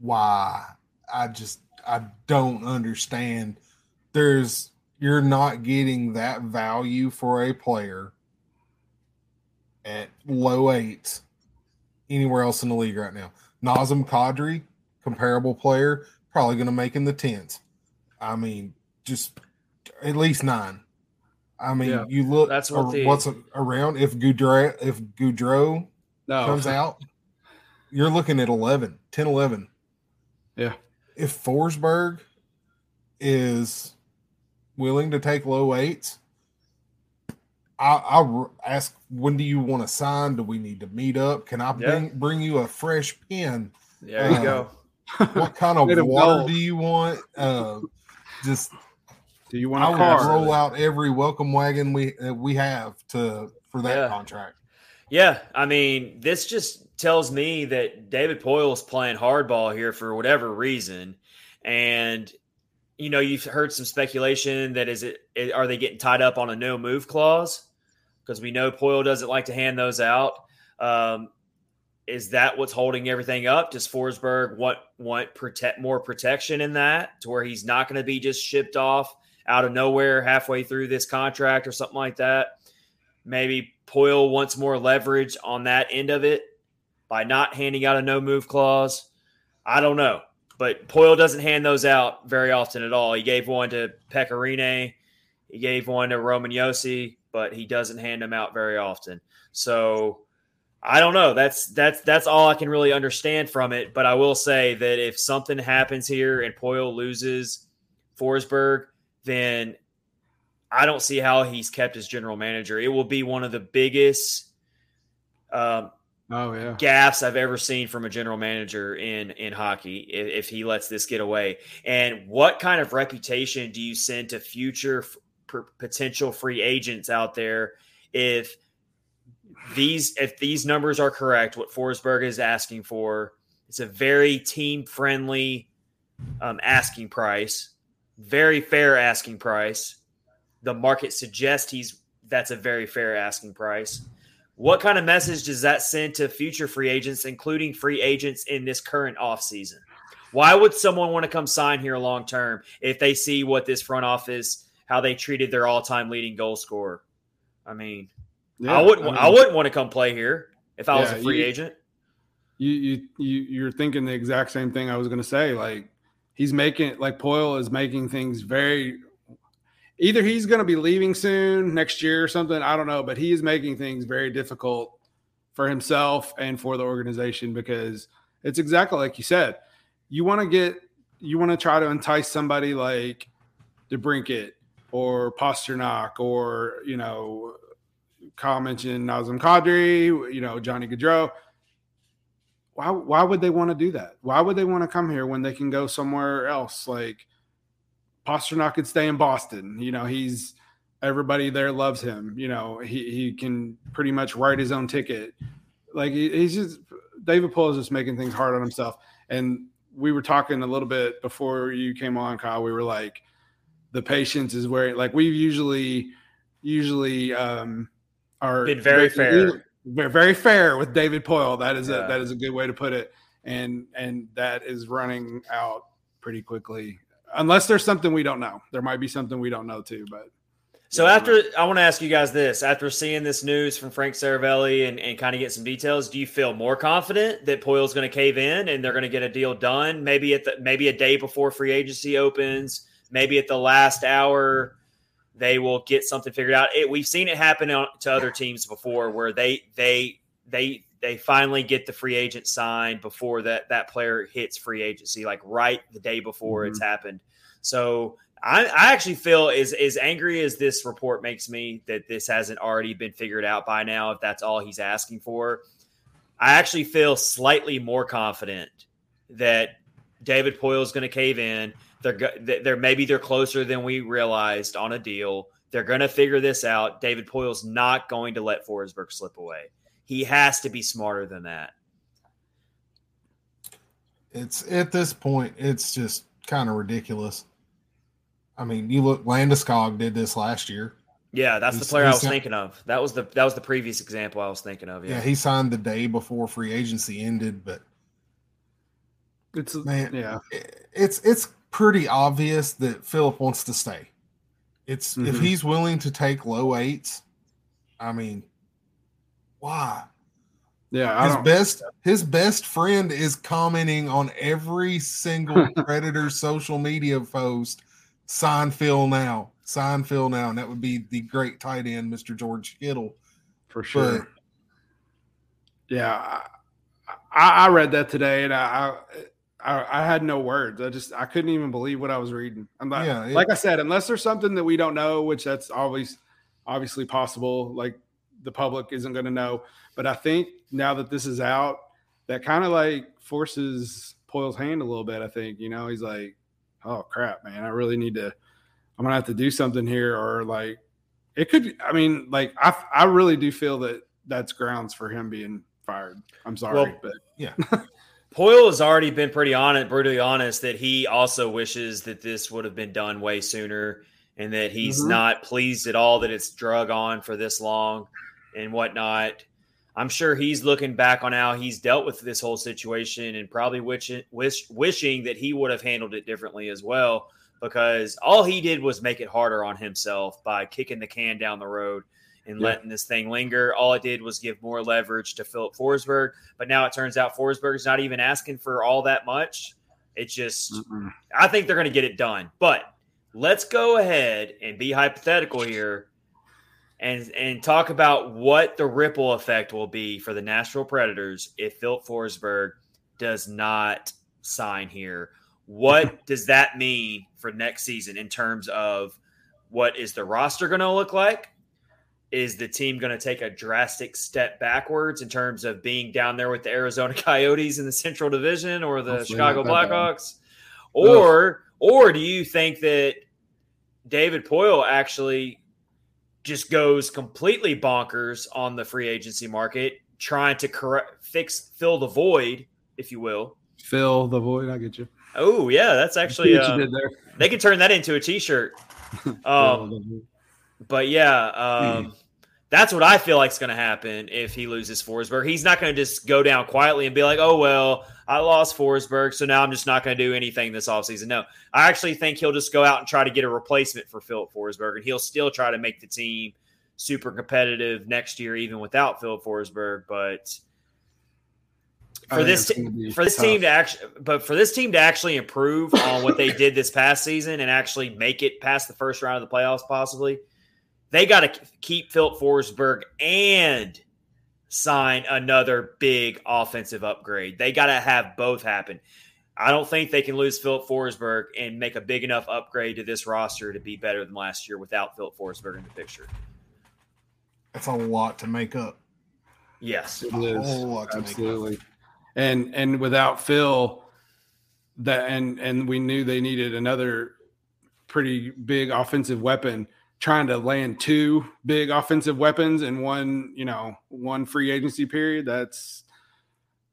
why? I just I don't understand. There's you're not getting that value for a player at low eights anywhere else in the league right now. Nazem Kadri, comparable player, probably going to make in the tens. I mean, just at least nine. I mean, yeah. you look. That's what the, what's around. If Gaudreau, if Gaudreau no. comes out, you're looking at 11, 10, 11. Yeah. If Forsberg is willing to take low eights, I, will ask when do you want to sign? Do we need to meet up? Can I bring, yeah. bring you a fresh pen? There you uh, go. what kind of water do you want? Uh, just do you want a I car? roll out every welcome wagon we uh, we have to for that yeah. contract. Yeah, I mean, this just tells me that David Poile is playing hardball here for whatever reason, and you know, you've heard some speculation that is it are they getting tied up on a no move clause because we know Poile doesn't like to hand those out. Um, is that what's holding everything up? Does Forsberg want want protect more protection in that to where he's not going to be just shipped off out of nowhere halfway through this contract or something like that. Maybe Poile wants more leverage on that end of it by not handing out a no move clause. I don't know. But Poile doesn't hand those out very often at all. He gave one to Pekka Rinne. He gave one to Roman Josi, but he doesn't hand them out very often. So I don't know. That's that's that's all I can really understand from it. But I will say that if something happens here and Poile loses Forsberg, then I don't see how he's kept as general manager. It will be one of the biggest um, oh yeah gaffes I've ever seen from a general manager in in hockey if, if, he lets this get away. And what kind of reputation do you send to future f- potential free agents out there if these if these numbers are correct? What Forsberg is asking for, it's a very team friendly um, asking price very fair asking price. The market suggests he's that's a very fair asking price. What kind of message does that send to future free agents, including free agents in this current offseason? Why would someone want to come sign here long term if they see what this front office, how they treated their all time leading goal scorer? I mean, yeah, I wouldn't I, mean, I, wouldn't want to come play here if I was a free you, agent. You you you you're thinking the exact same thing I was going to say. Like he's making like Poile is making things very either he's going to be leaving soon next year or something i don't know but he is making things very difficult for himself and for the organization because it's exactly like you said you want to get you want to try to entice somebody like DeBrincat or Pastrnak or you know, Kyle mentioned Nazem Kadri, you know, Johnny Gaudreau. Why why would they want to do that? Why would they want to come here when they can go somewhere else? Like Pastrnak could stay in Boston. You know, he's everybody there loves him. You know, he he can pretty much write his own ticket. Like he, he's just David Poile is just making things hard on himself. And we were talking a little bit before you came on, Kyle. We were like, the patience is where like we usually usually um are been very fair. Very, very fair with David Poile. That is yeah. a that is a good way to put it. And and that is running out pretty quickly. Unless there's something we don't know. There might be something we don't know too, but so after I want to ask you guys this: after seeing this news from Frank Seravalli and, and kind of get some details, do you feel more confident that Poile's going to cave in and they're going to get a deal done? Maybe at the maybe a day before free agency opens, maybe at the last hour, they will get something figured out. It, we've seen it happen to other teams before, where they they they they finally get the free agent signed before that that player hits free agency, like right the day before mm-hmm. it's happened. So I, I actually feel as as angry as this report makes me that this hasn't already been figured out by now. If that's all he's asking for, I actually feel slightly more confident that David Poile is going to cave in. They're they're maybe they're closer than we realized on a deal. They're going to figure this out. David Poile's not going to let Forsberg slip away. He has to be smarter than that. It's at this point, it's just kind of ridiculous. I mean, you look Landeskog did this last year. Yeah, that's he's, the player I was thinking of. That was the that was the previous example I was thinking of. Yeah, yeah he signed the day before free agency ended, but it's man, yeah, it's it's pretty obvious that Filip wants to stay. It's mm-hmm. if he's willing to take low eights, I mean, why? Yeah, his best his best friend is commenting on every single Predator social media post sign Phil now, sign Phil now, and that would be the great tight end, Mr. George Kittle, for sure. But, yeah, I, I, read that today, and I, I, I had no words. I just I couldn't even believe what I was reading. I'm like, yeah, it, like I said, unless there's something that we don't know, which that's always obviously possible. Like the public isn't going to know, but I think now that this is out, that kind of like forces Poile's hand a little bit. I think you know he's like, oh crap, man, I really need to. I'm gonna have to do something here, or like it could. I mean, like I I really do feel that that's grounds for him being fired. I'm sorry, well, but yeah. Poile has already been pretty honest, brutally honest, that he also wishes that this would have been done way sooner, and that he's mm-hmm. not pleased at all that it's drug on for this long and whatnot. I'm sure he's looking back on how he's dealt with this whole situation and probably wish, wish, wishing that he would have handled it differently as well, because all he did was make it harder on himself by kicking the can down the road and yeah. letting this thing linger. All it did was give more leverage to Filip Forsberg. But now it turns out Forsberg's not even asking for all that much. It's just, Mm-mm. I think they're going to get it done. But let's go ahead and be hypothetical here and and talk about what the ripple effect will be for the Nashville Predators if Filip Forsberg does not sign here. What does that mean for next season in terms of what is the roster going to look like? Is the team going to take a drastic step backwards in terms of being down there with the Arizona Coyotes in the Central Division or the Hopefully Chicago Blackhawks? Or or do you think that David Poile actually just goes completely bonkers on the free agency market, trying to correct, fix, fill the void, if you will. Fill the void. I get you. Oh yeah, that's actually uh, they could turn that into a T-shirt. Um, but yeah, um, that's what I feel like is going to happen if he loses Forsberg. He's not going to just go down quietly and be like, "Oh well, I lost Forsberg, so now I'm just not going to do anything this offseason." No, I actually think he'll just go out and try to get a replacement for Filip Forsberg, and he'll still try to make the team super competitive next year, even without Filip Forsberg. But for this t- for this tough. team to actually, but for this team to actually improve on what they did this past season and actually make it past the first round of the playoffs, possibly they got to keep Filip Forsberg and sign another big offensive upgrade. They got to have both happen. I don't think they can lose Filip Forsberg and make a big enough upgrade to this roster to be better than last year without Filip Forsberg in the picture. That's a lot to make up. Yes, It is. whole lot to make up. absolutely. And and without Phil, that and and we knew they needed another pretty big offensive weapon. Trying to land two big offensive weapons in one, you know, one free agency period. That's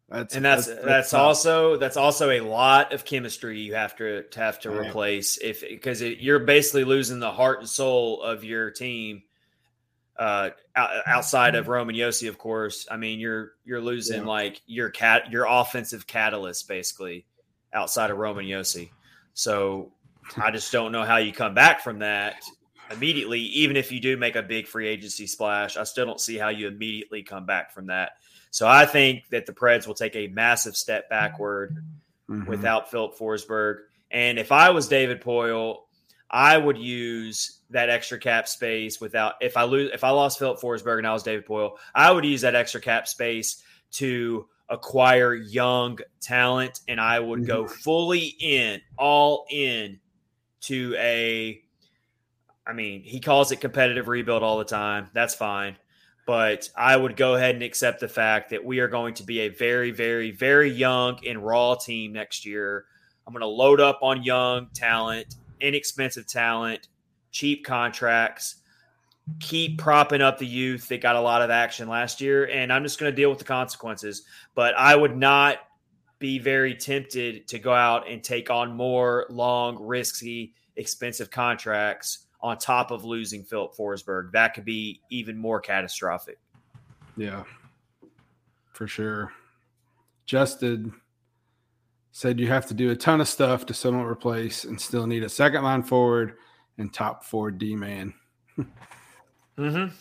that's and that's that's, tough. also that's also a lot of chemistry you have to, to have to Yeah. replace if because you're basically losing the heart and soul of your team uh outside of Roman Josi of course I mean you're you're losing Yeah. like your cat your offensive catalyst basically outside of Roman Josi so I just don't know how you come back from that immediately even if you do make a big free agency splash I still don't see how you immediately come back from that so I think that the Preds will take a massive step backward Mhm. without Filip Forsberg. And if I was David Poile, I would use that extra cap space without if I lose if I lost Filip Forsberg and I was David Poile, I would use that extra cap space to acquire young talent and I would go fully in, all in to a I mean, he calls it competitive rebuild all the time. That's fine. But I would go ahead and accept the fact that we are going to be a very, very, very young and raw team next year. I'm going to load up on young talent, inexpensive talent, cheap contracts, keep propping up the youth that got a lot of action last year. And I'm just going to deal with the consequences. But I would not be very tempted to go out and take on more long, risky, expensive contracts on top of losing Filip Forsberg. That could be even more catastrophic. Yeah, for sure. Justin said you have to do a ton of stuff to somewhat replace and still need a second line forward and top four D man. Mm-hmm.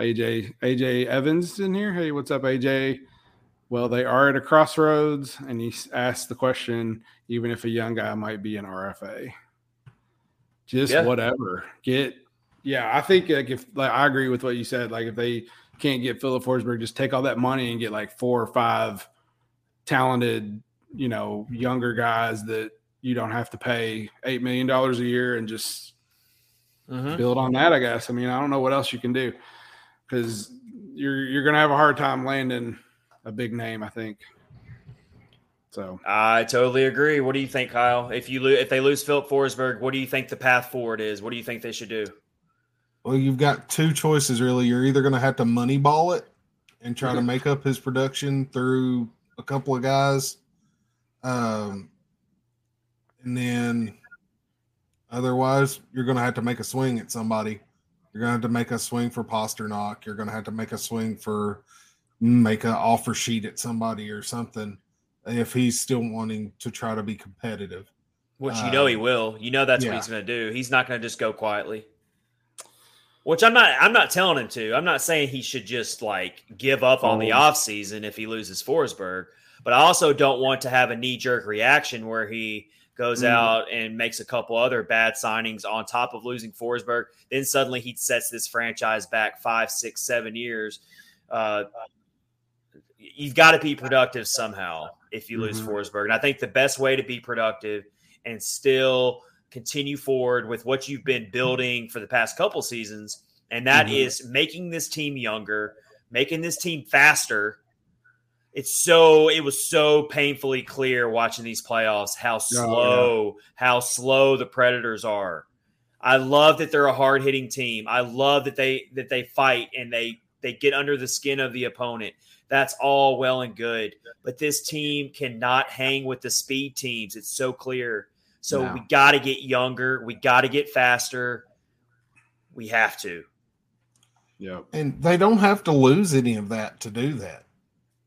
AJ AJ Evans in here. Hey, what's up, AJ? Well, they are at a crossroads, and he asked the question: even if a young guy might be an RFA, just Yeah. whatever. Get yeah. I think like if like I agree with what you said. Like if they can't get Filip Forsberg, just take all that money and get like four or five talented, you know, younger guys that you don't have to pay eight million dollars a year and just Mm-hmm. build on that. I guess. I mean, I don't know what else you can do because you're you're gonna have a hard time landing a big name. I think. So I totally agree. What do you think, Kyle? If you lo- if they lose Filip Forsberg, what do you think the path forward is? What do you think they should do? Well, you've got two choices really. You're either going to have to moneyball it and try to make up his production through a couple of guys, um, and then otherwise you're going to have to make a swing at somebody. You're going to have to make a swing for Pastrnak. You're going to have to make a swing for make an offer sheet at somebody or something if he's still wanting to try to be competitive. Which you know he Um, will. You know that's what he's going to do. He's not going to just go quietly. Which I'm not I'm not telling him to. I'm not saying he should just like give up on the Oh. offseason if he loses Forsberg, but I also don't want to have a knee jerk reaction where he goes Mm. out and makes a couple other bad signings on top of losing Forsberg. Then suddenly he sets this franchise back five, six, seven years. Uh, you've got to be productive somehow if you lose Mhm. Forsberg. And I think the best way to be productive and still continue forward with what you've been building for the past couple seasons, and that is Mhm. making this team younger, making this team faster. It's so it was so painfully clear watching these playoffs how slow how slow the Predators are. I love that they're a hard hitting team. I love that they that they fight and they they get under the skin of the opponent. That's all well and good, but this team cannot hang with the speed teams. It's so clear. So No. we got to get younger. We got to get faster. We have to. yeah, And they don't have to lose any of that to do that.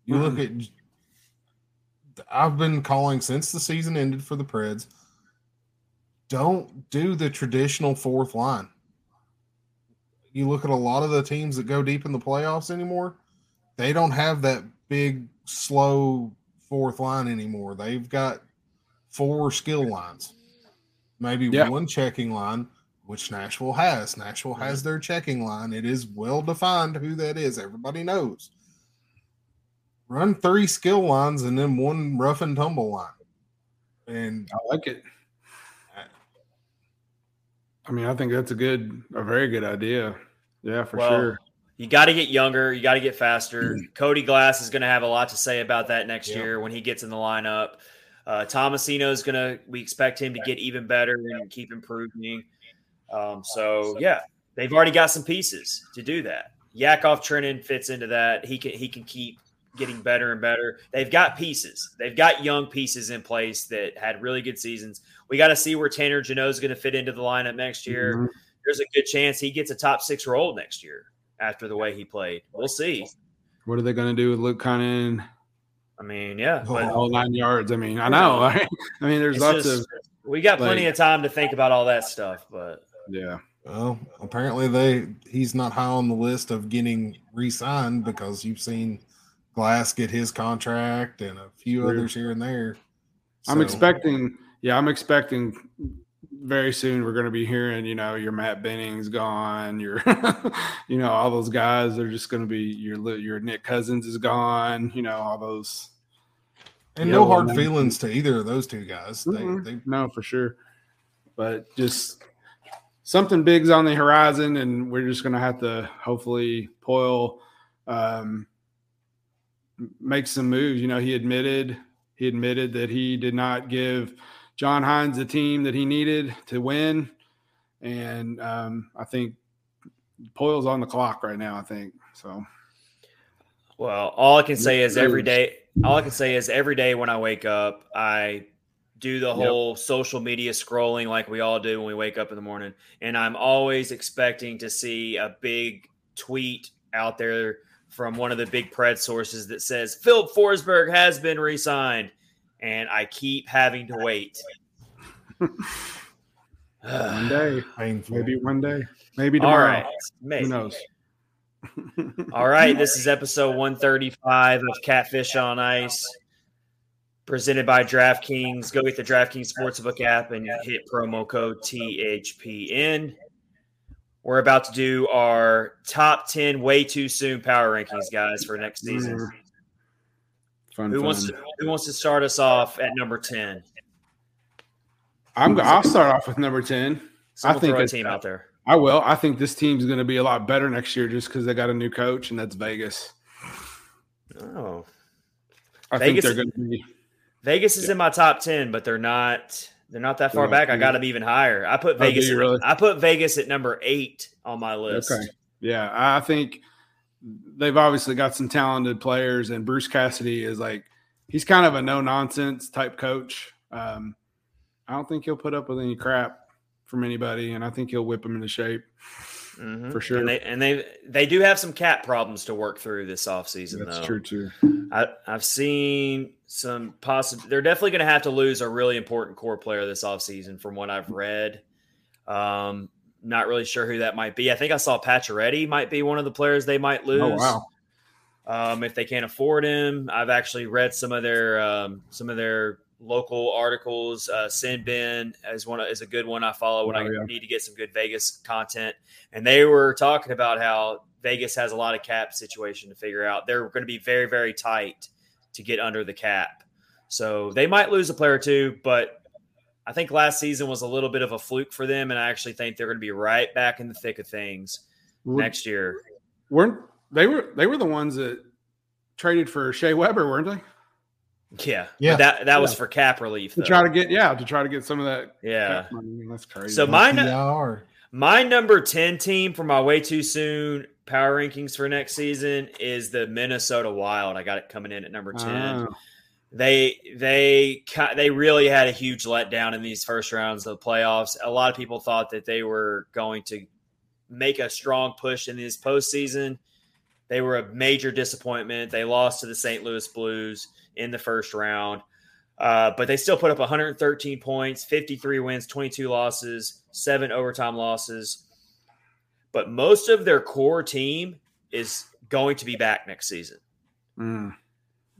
You look at I've been calling since the season ended for the Preds. Don't do the traditional fourth line. You look at a lot of the teams that go deep in the playoffs anymore, they don't have that big, slow fourth line anymore. They've got four skill lines, maybe Yeah. one checking line, which Nashville has. Nashville has their checking line. It is well defined who that is. Everybody knows. Run three skill lines and then one rough and tumble line. And I like it. I mean, I think that's a good, a very good idea. Yeah, for Well, sure. You got to get younger. You got to get faster. Cody Glass is going to have a lot to say about that next Yeah. year when he gets in the lineup. Uh, Tomasino is going to. We expect him to get even better and keep improving. Um, so yeah, they've already got some pieces to do that. Yakov Trenin fits into that. He can he can keep getting better and better. They've got pieces. They've got young pieces in place that had really good seasons. We got to see where Tanner Jeannot is going to fit into the lineup next year Mhm. there's a good chance he gets a top six role next year after the way he played. We'll see. What are they going to do with Luke Cunningham? I mean, yeah, oh, but All nine yards. I mean, I know. I mean, there's lots just- of we got plenty like- of time to think about all that stuff. But yeah. well, apparently they he's not high on the list of getting re-signed because you've seen Glass get his contract and a few True. others here and there. I'm expecting. Yeah, I'm expecting very soon we're going to be hearing. You know, your Matt Bennings gone. Your, you know, all those guys are just going to be your your Nick Cousins is gone. You know, all those. and no hard feelings to either of those two guys. They, Mhm. they No, for sure. But just something big's on the horizon, and we're just going to have to hopefully Poile um, make some moves. You know, he admitted he admitted that he did not give John Hynes the team that he needed to win, and um, I think Poile's on the clock right now. I think so. well, all I can say is every day All I can say is every day when I wake up, I do the Yep. whole social media scrolling like we all do when we wake up in the morning, and I'm always expecting to see a big tweet out there from one of the big pred sources that says Filip Forsberg has been re-signed, and I keep having to wait. One day, painful. maybe one day, maybe tomorrow. right, maybe. Who knows? All right, this is episode 135 of Catfish on Ice, presented by DraftKings. Go get the DraftKings Sportsbook app and hit promo code THPN. We're about to do our top 10 way too soon power rankings, guys, for next season. Mm. Fun, Who fun. wants to, who wants to start us off at number 10? I'm. I'll start off with number ten. Someone think throw a team out there. I will. I think this team's going to be a lot better next year just because they got a new coach, and that's Vegas. Oh, I Vegas- think they're going to be. Vegas is in my top 10, but they're not. They're not that far back. I got them even higher. I put Oh, Vegas. at- really? I put Vegas at number eight on my list. Okay. Yeah, I think they've obviously got some talented players, and Bruce Cassidy is like he's kind of a no nonsense type coach. Um, I don't think he'll put up with any crap from anybody, and I think he'll whip them into shape Mhm. for sure. And they and they they do have some cap problems to work through this offseason, That's though. true too. I, I've seen some possible. They're definitely going to have to lose a really important core player this offseason, from what I've read. Um, not really sure who that might be. I think I saw Pacioretty might be one of the players they might lose. Oh wow, um, if they can't afford him. I've actually read some of their um, some of their local articles. Uh, Sin Bin is one is a good one I follow when Oh, I yeah. need to get some good Vegas content. And they were talking about how Vegas has a lot of cap situation to figure out. They're going to be very very tight to get under the cap, so they might lose a player or two, but. I think last season was a little bit of a fluke for them, and I actually think they're going to be right back in the thick of things next year. weren't they were they were the ones that traded for Shea Weber, weren't they? Yeah, Yeah. But that that was for cap relief. To try to get yeah, to try to get some of that. Yeah. cap money. That's crazy. So my nu- my number 10 team for my way too soon power rankings for next season is the Minnesota Wild. I got it coming in at number 10. Ah, They they they really had a huge letdown in these first rounds of the playoffs. A lot of people thought that they were going to make a strong push in this postseason. They were a major disappointment. They lost to the St. Louis Blues in the first round. Uh, but they still put up 113 points, 53 wins, 22 losses, seven overtime losses. But most of their core team is going to be back next season. mm.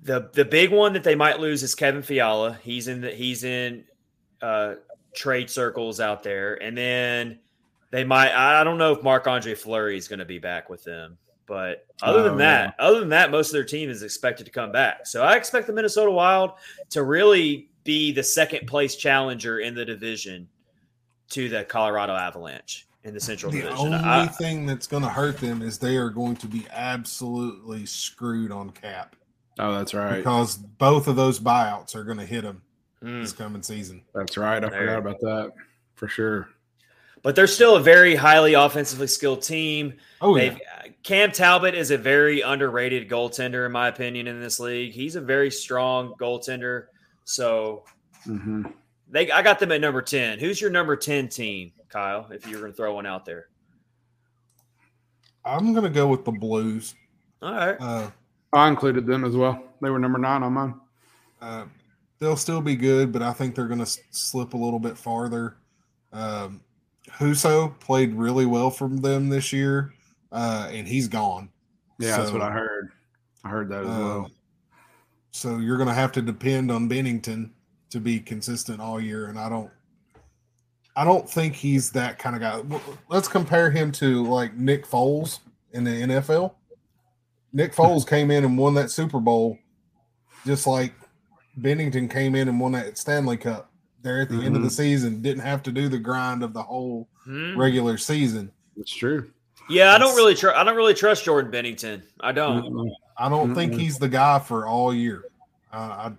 The the big one that they might lose is Kevin Fiala. He's in the he's in uh, trade circles out there, and then they might. I don't know if Marc Andre Fleury is going to be back with them, but other Oh, than that, other than that, most of their team is expected to come back. So I expect the Minnesota Wild to really be the second place challenger in the division to the Colorado Avalanche in the Central The Division. The only I- thing that's going to hurt them is they are going to be absolutely screwed on cap Oh, that's right. because both of those buyouts are going to hit them Mm. this coming season. That's right. I There. forgot about that for sure. But they're still a very highly offensively skilled team. Oh yeah, They've, Cam Talbot is a very underrated goaltender, in my opinion, in this league. He's a very strong goaltender. So hmm they, I got them at number ten. Who's your number ten team, Kyle? If you're going to throw one out there, I'm going to go with the Blues. all right. Uh, I included them as well. They were number nine on mine. uh, they'll still be good, but I think they're going to slip a little bit farther. Um, Husso played really well from them this year, uh, and he's gone. Yeah, that's what I heard. I heard that as uh, well. So you're going to have to depend on Binnington to be consistent all year, and I don't. I don't think he's that kind of guy. Let's compare him to like Nick Foles in the NFL. Nick Foles came in and won that Super Bowl, just like Binnington came in and won that Stanley Cup. There at the end of the season, didn't have to do the grind of the whole Hmm. regular season. It's true. Yeah, I don't really trust. I don't really trust Jordan Binnington. I don't. Mm-mm. I don't think he's the guy for all year. Uh, I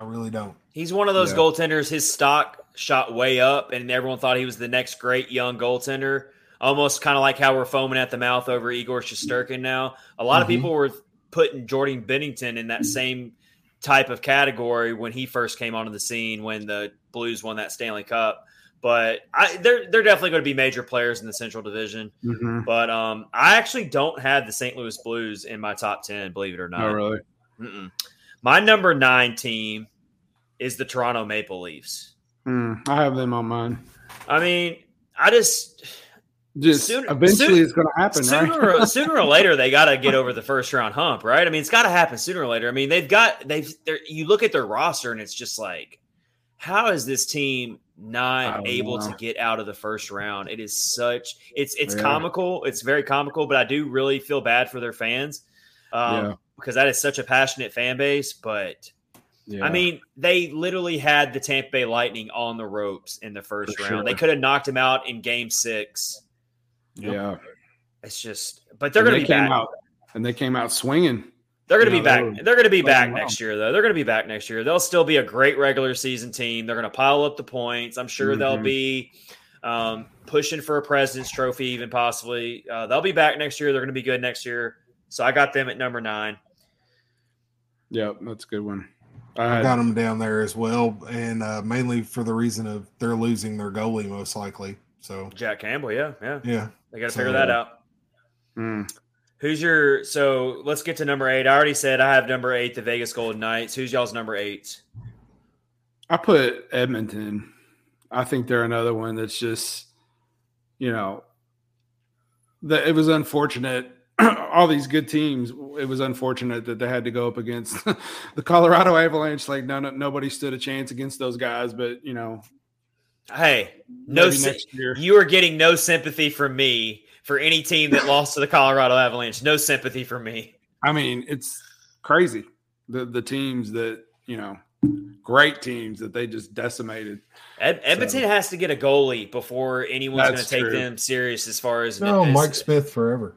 I really don't. He's one of those Yeah. goaltenders. His stock shot way up, and everyone thought he was the next great young goaltender. Almost kind of like how we're foaming at the mouth over Igor Shesterkin now. A lot of Mhm. people were putting Jordan Binnington in that same type of category when he first came onto the scene when the Blues won that Stanley Cup. But I, they're they're definitely going to be major players in the Central Division. Mhm. But um, I actually don't have the St. Louis Blues in my top ten, believe it or not. Oh, really? Mm-mm. My number nine team is the Toronto Maple Leafs. Mm, I have them on mine. I mean, I just Just Sooner- eventually, it's going to happen, sooner right? or, sooner or later they got to get over the first round hump, right? I mean, it's got to happen sooner or later. I mean, they've got they've they're, you look at their roster and it's just like, how is this team not able know. to get out of the first round? It is such it's it's Yeah. comical. It's very comical, but I do really feel bad for their fans. Um, Yeah. Because that is such a passionate fan base, but yeah. I mean, they literally had the Tampa Bay Lightning on the ropes in the first For round. They could have knocked him out in Game Six. Yeah. It's just, but they're And going they to be came back. out, and they came out swinging. They're going to be know, back. They they're going to be back well. next year, though. They're going to be back next year. They'll still be a great regular season team. They're going to pile up the points. I'm sure they'll Mhm. be um, pushing for a President's Trophy, even possibly. Uh, they'll be back next year. They're going to be good next year. So I got them at number nine. Yep, that's a good one. I I got them down there as well, and uh, mainly for the reason of they're losing their goalie most likely. So Jack Campbell, yeah, yeah. yeah, They got to So- figure that out. mm, Who's your so let's get to number eight. I already said I have number eight, the Vegas Golden Knights. Who's y'all's number eight? I put Edmonton. I think they're another one that's just, you know, that it was unfortunate. All these good teams, it was unfortunate that they had to go up against the Colorado Avalanche. Like, no, no, nobody stood a chance against those guys. But you know, Hey, no, maybe sy- you are getting no sympathy from me for any team that lost to the Colorado Avalanche. No sympathy from me. I mean, it's crazy. The the teams that you know, great teams that they just decimated. Ed- Edmonton has to get a goalie before anyone's going to take true. them serious as far as no, as- Mike Smith forever.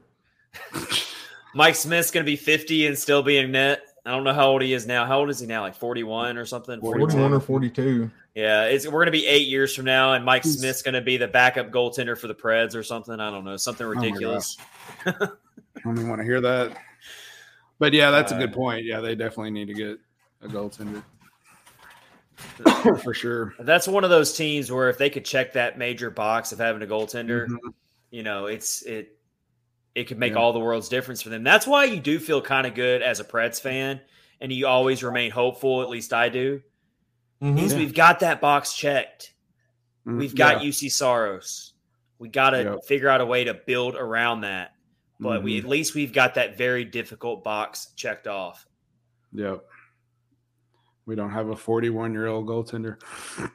Mike Smith's going to be 50 and still be in net. I don't know how old he is now. How old is he now? Like 41 or something? 41 or 42. Yeah, it's we're gonna be eight years from now, and Mike He's- Smith's gonna be the backup goaltender for the Preds or something. I don't know, something my ridiculous. I don't even want to hear that. But yeah, that's a Uh, good point. Yeah, they definitely need to get a goaltender for sure. That's one of those teams where if they could check that major box of having a goaltender, Mhm. you know, it's it it could make Yeah. all the world's difference for them. That's why you do feel kind of good as a Preds fan, and you always remain hopeful. At least I do. Mhm. Is Yeah. we've got that box checked. Mm, We've got yeah. Juuse Saros. We got to Yep. figure out a way to build around that. But we Mhm. at least we've got that very difficult box checked off. Yep. We don't have a 41 year old goaltender.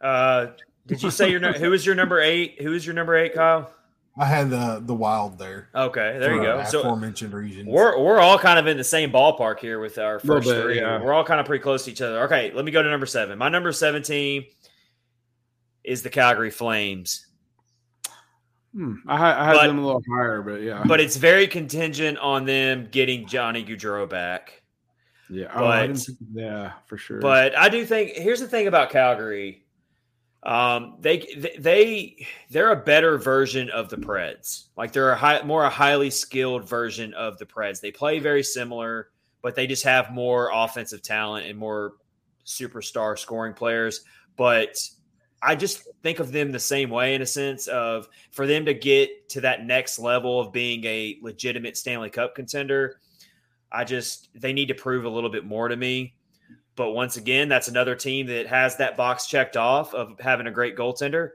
Uh, did you say your nu- who is your number eight? Who is your number eight, Kyle? I had the the wild there. Okay, there you go. So aforementioned regions. we're we're all kind of in the same ballpark here with our first bit, three. yeah. We're all kind of pretty close to each other. Okay, let me go to number seven. My number seventeen is the Calgary Flames, Hmm, I, had- I had But- them a little higher, but yeah, but it's very contingent on them getting Johnny Gaudreau back. yeah, oh, I didn't but- think- yeah, for sure. But I do think here's the thing about Calgary. Um, they they they're a better version of the Preds. Like they're a high, more a highly skilled version of the Preds. They play very similar, but they just have more offensive talent and more superstar scoring players. But I just think of them the same way in a sense of for them to get to that next level of being a legitimate Stanley Cup contender. I just they need to prove a little bit more to me. But once again, that's another team that has that box checked off of having a great goaltender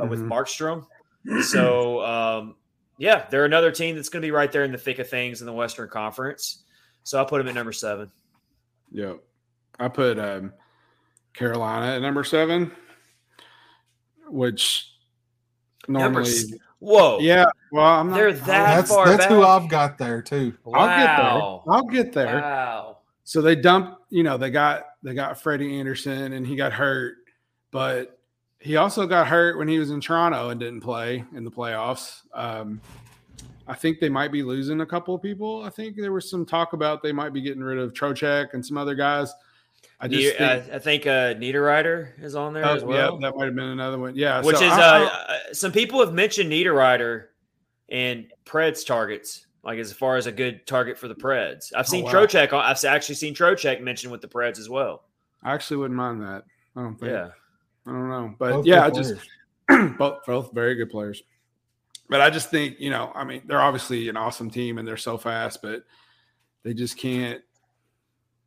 uh, with Mhm. Markstrom. So um, yeah, they're another team that's going to be right there in the thick of things in the Western Conference. So I'll put them at number seven. Yep. I put um, Carolina at number seven, which normally, s- Whoa, yeah. Well, I'm not. They're I'll- that that's far that's who? I've got there too. I'll get there. I'll get there. Wow. So they dumped. You know, they got they got Freddie Andersen, and he got hurt, but he also got hurt when he was in Toronto and didn't play in the playoffs. Um, I think they might be losing a couple of people. I think there was some talk about they might be getting rid of Trocheck and some other guys. I just think, uh, I think uh, Niederreiter is on there oh, as well. yeah, that might have been another one. Yeah, which so is I- uh, I- uh, some people have mentioned Niederreiter and Preds targets, like as far as a good target for the Preds. I've seen wow. Trocheck. I've actually seen Trocheck mentioned with the Preds as well. I actually wouldn't mind that. I don't think. Yeah, I don't know, but Both yeah, I just players. both both very good players. But I just think you know, I mean, they're obviously an awesome team and they're so fast, but they just can't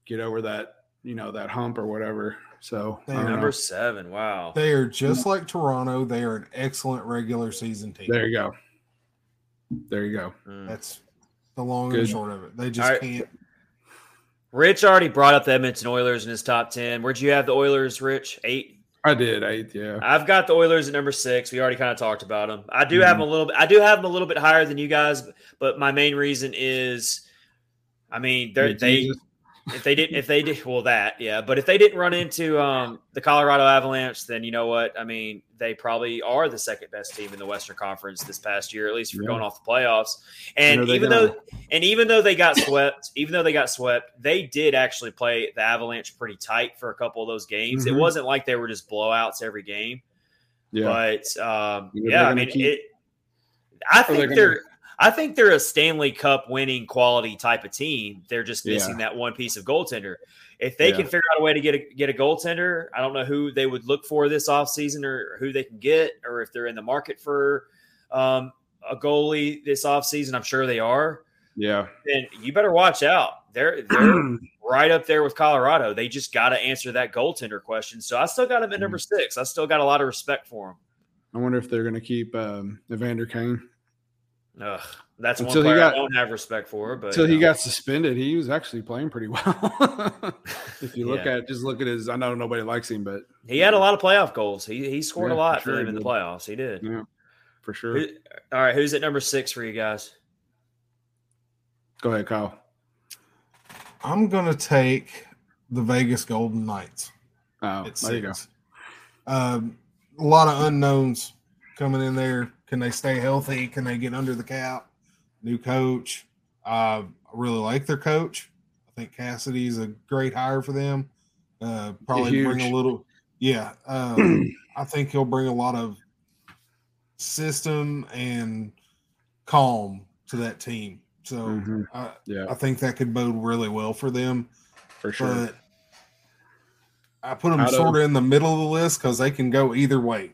get over that you know that hump or whatever. So I They don't know. number seven. Wow. They are just like Toronto. They are an excellent regular season team. there you go. There you go. Mm. That's the long and Good. the short of it. They just All right. can't. Rich already brought up the Edmonton Oilers in his top ten. Where'd you have the Oilers, Rich? Eight. I did. eight. yeah. I've got the Oilers at number six. We already kind of talked about them. I do Mm-hmm. have them a little bit. I do have them a little bit higher than you guys, but my main reason is, I mean, they're, Yeah, they Jesus. If they didn't if they did well that yeah, but if they didn't run into um, the Colorado Avalanche, then you know what? I mean, they probably are the second best team in the Western Conference this past year, at least for Yeah. going off the playoffs. And even gonna- though and even though they got swept, even though they got swept, they did actually play the Avalanche pretty tight for a couple of those games. It Mhm. wasn't like they were just blowouts every game. yeah. But um, yeah, I mean, keep- it. I Or they're think gonna- they're. I think they're a Stanley Cup winning quality type of team. They're just Yeah. missing that one piece of goaltender. If they Yeah. can figure out a way to get a get a goaltender, I don't know who they would look for this offseason or who they can get, or if they're in the market for um, a goalie this offseason. I'm sure they are. yeah. Then you better watch out. They're they're right up there with Colorado. They just got to answer that goaltender question. So I still got them at number Mm-hmm. six. I still got a lot of respect for them. I wonder if they're going to keep um, Evander Kane Ugh, that's Until one he got, I don't have respect for. But until he uh, got suspended. He was actually playing pretty well. if you look Yeah. at just look at his, I know nobody likes him, but he had a lot of playoff goals. He he scored Yeah, a lot for for sure them he in the playoffs. He did. yeah, for sure. Who- all right, who's at number six for you guys? Go ahead, Kyle. I'm gonna take the Vegas Golden Knights. Oh, at there you go. Um, a lot of unknowns coming in there. Can they stay healthy? Can they get under the cap? New coach. Uh, I really like their coach. I think Cassidy's a great hire for them. Uh, probably bring a little. Yeah, um, I think he'll bring a lot of system and calm to that team. So Mhm. I, Yeah, I think that could bode really well for them for sure. but I put them sort of in the middle of the list because they can go either way.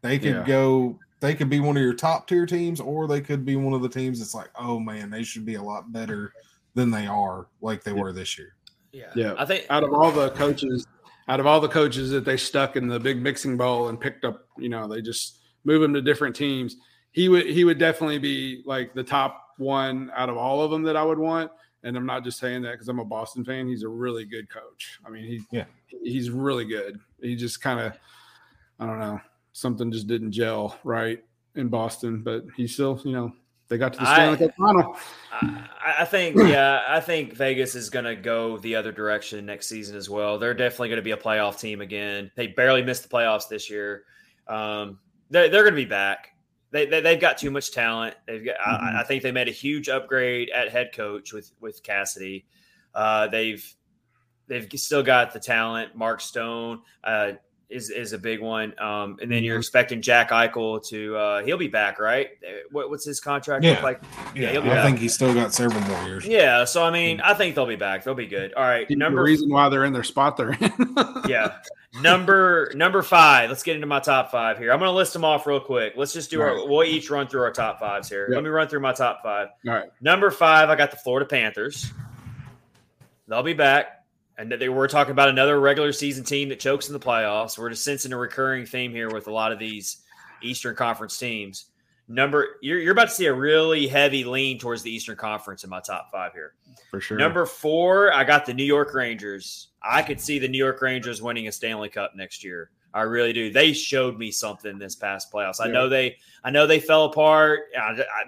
They could Yeah. go, they could be one of your top tier teams, or they could be one of the teams that's like, oh man, they should be a lot better than they are, like they were this year. Yeah, Yeah. I think out of all the coaches, out of all the coaches that they stuck in the big mixing bowl and picked up, you know, they just move them to different teams. He would he would definitely be like the top one out of all of them that I would want. And I'm not just saying that because I'm a Boston fan. He's a really good coach. I mean, he Yeah. he's really good. He just kind of I don't know something just didn't gel right in Boston, but he still, you know, they got to the Stanley Cup final. I, I think, yeah, I think Vegas is going to go the other direction next season as well. They're definitely going to be a playoff team again. They barely missed the playoffs this year. Um, they're, they're going to be back. They, they have got too much talent. They've got. Mm-hmm. I, I, think they made a huge upgrade at head coach with with Cassidy. Uh, they've they've still got the talent. Mark Stone, uh, is is a big one. Um, and then you're mm-hmm. expecting Jack Eichel to uh, he'll be back, right? What, what's his contract yeah. look like? Yeah, yeah I back. think he's still got several more years. Yeah, so I mean, I think they'll be back. They'll be good. All right, number the reason why they're in their spot they're in. yeah, number number five. Let's get into my top five here. I'm going to list them off real quick. Let's just do All our. Right. We'll each run through our top fives here. Yep. Let me run through my top five. All right, number five. I got the Florida Panthers. They'll be back and that they were talking about another regular season team that chokes in the playoffs. We're just sensing a recurring theme here with a lot of these Eastern Conference teams. Number, you're, you're about to see a really heavy lean towards the Eastern Conference in my top five here. For sure. Number four, I got the New York Rangers. I could see the New York Rangers winning a Stanley Cup next year. I really do. They showed me something this past playoffs. I know they, I know they fell apart.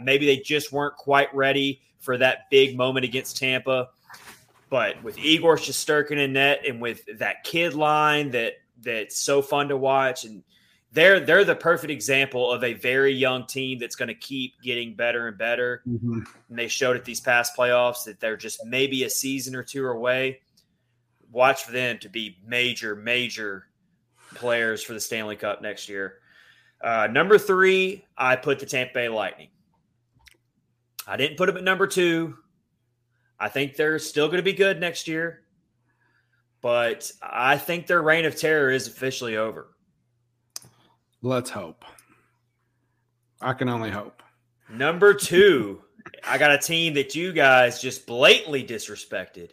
maybe they just weren't quite ready for that big moment against Tampa but with Igor Shesterkin in net and with that kid line that that's so fun to watch and they're they're the perfect example of a very young team that's going to keep getting better and better. Mm-hmm. And they showed at these past playoffs that they're just maybe a season or two away. Watch for them to be major, major players for the Stanley Cup next year. Uh, number three, I put the Tampa Bay Lightning. I didn't put them at number two I think they're still going to be good next year, but I think their reign of terror is officially over. Let's hope. I can only hope. Number two, I got a team that you guys just blatantly disrespected.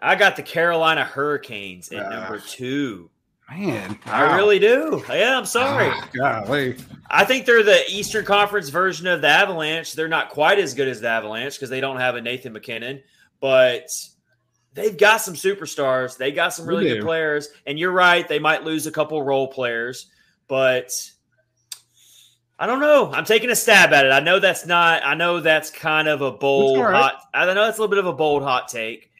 I got the Carolina Hurricanes at uh, number two. Man, wow. I really do. Yeah, I'm sorry. Oh, golly. I think they're the Eastern Conference version of the Avalanche. They're not quite as good as the Avalanche because they don't have a Nathan MacKinnon, but they've got some superstars. They got some really good players. And you're right, they might lose a couple role players, but I don't know. I'm taking a stab at it. I know that's not. I know that's kind of a bold right. hot. I know that's a little bit of a bold hot take,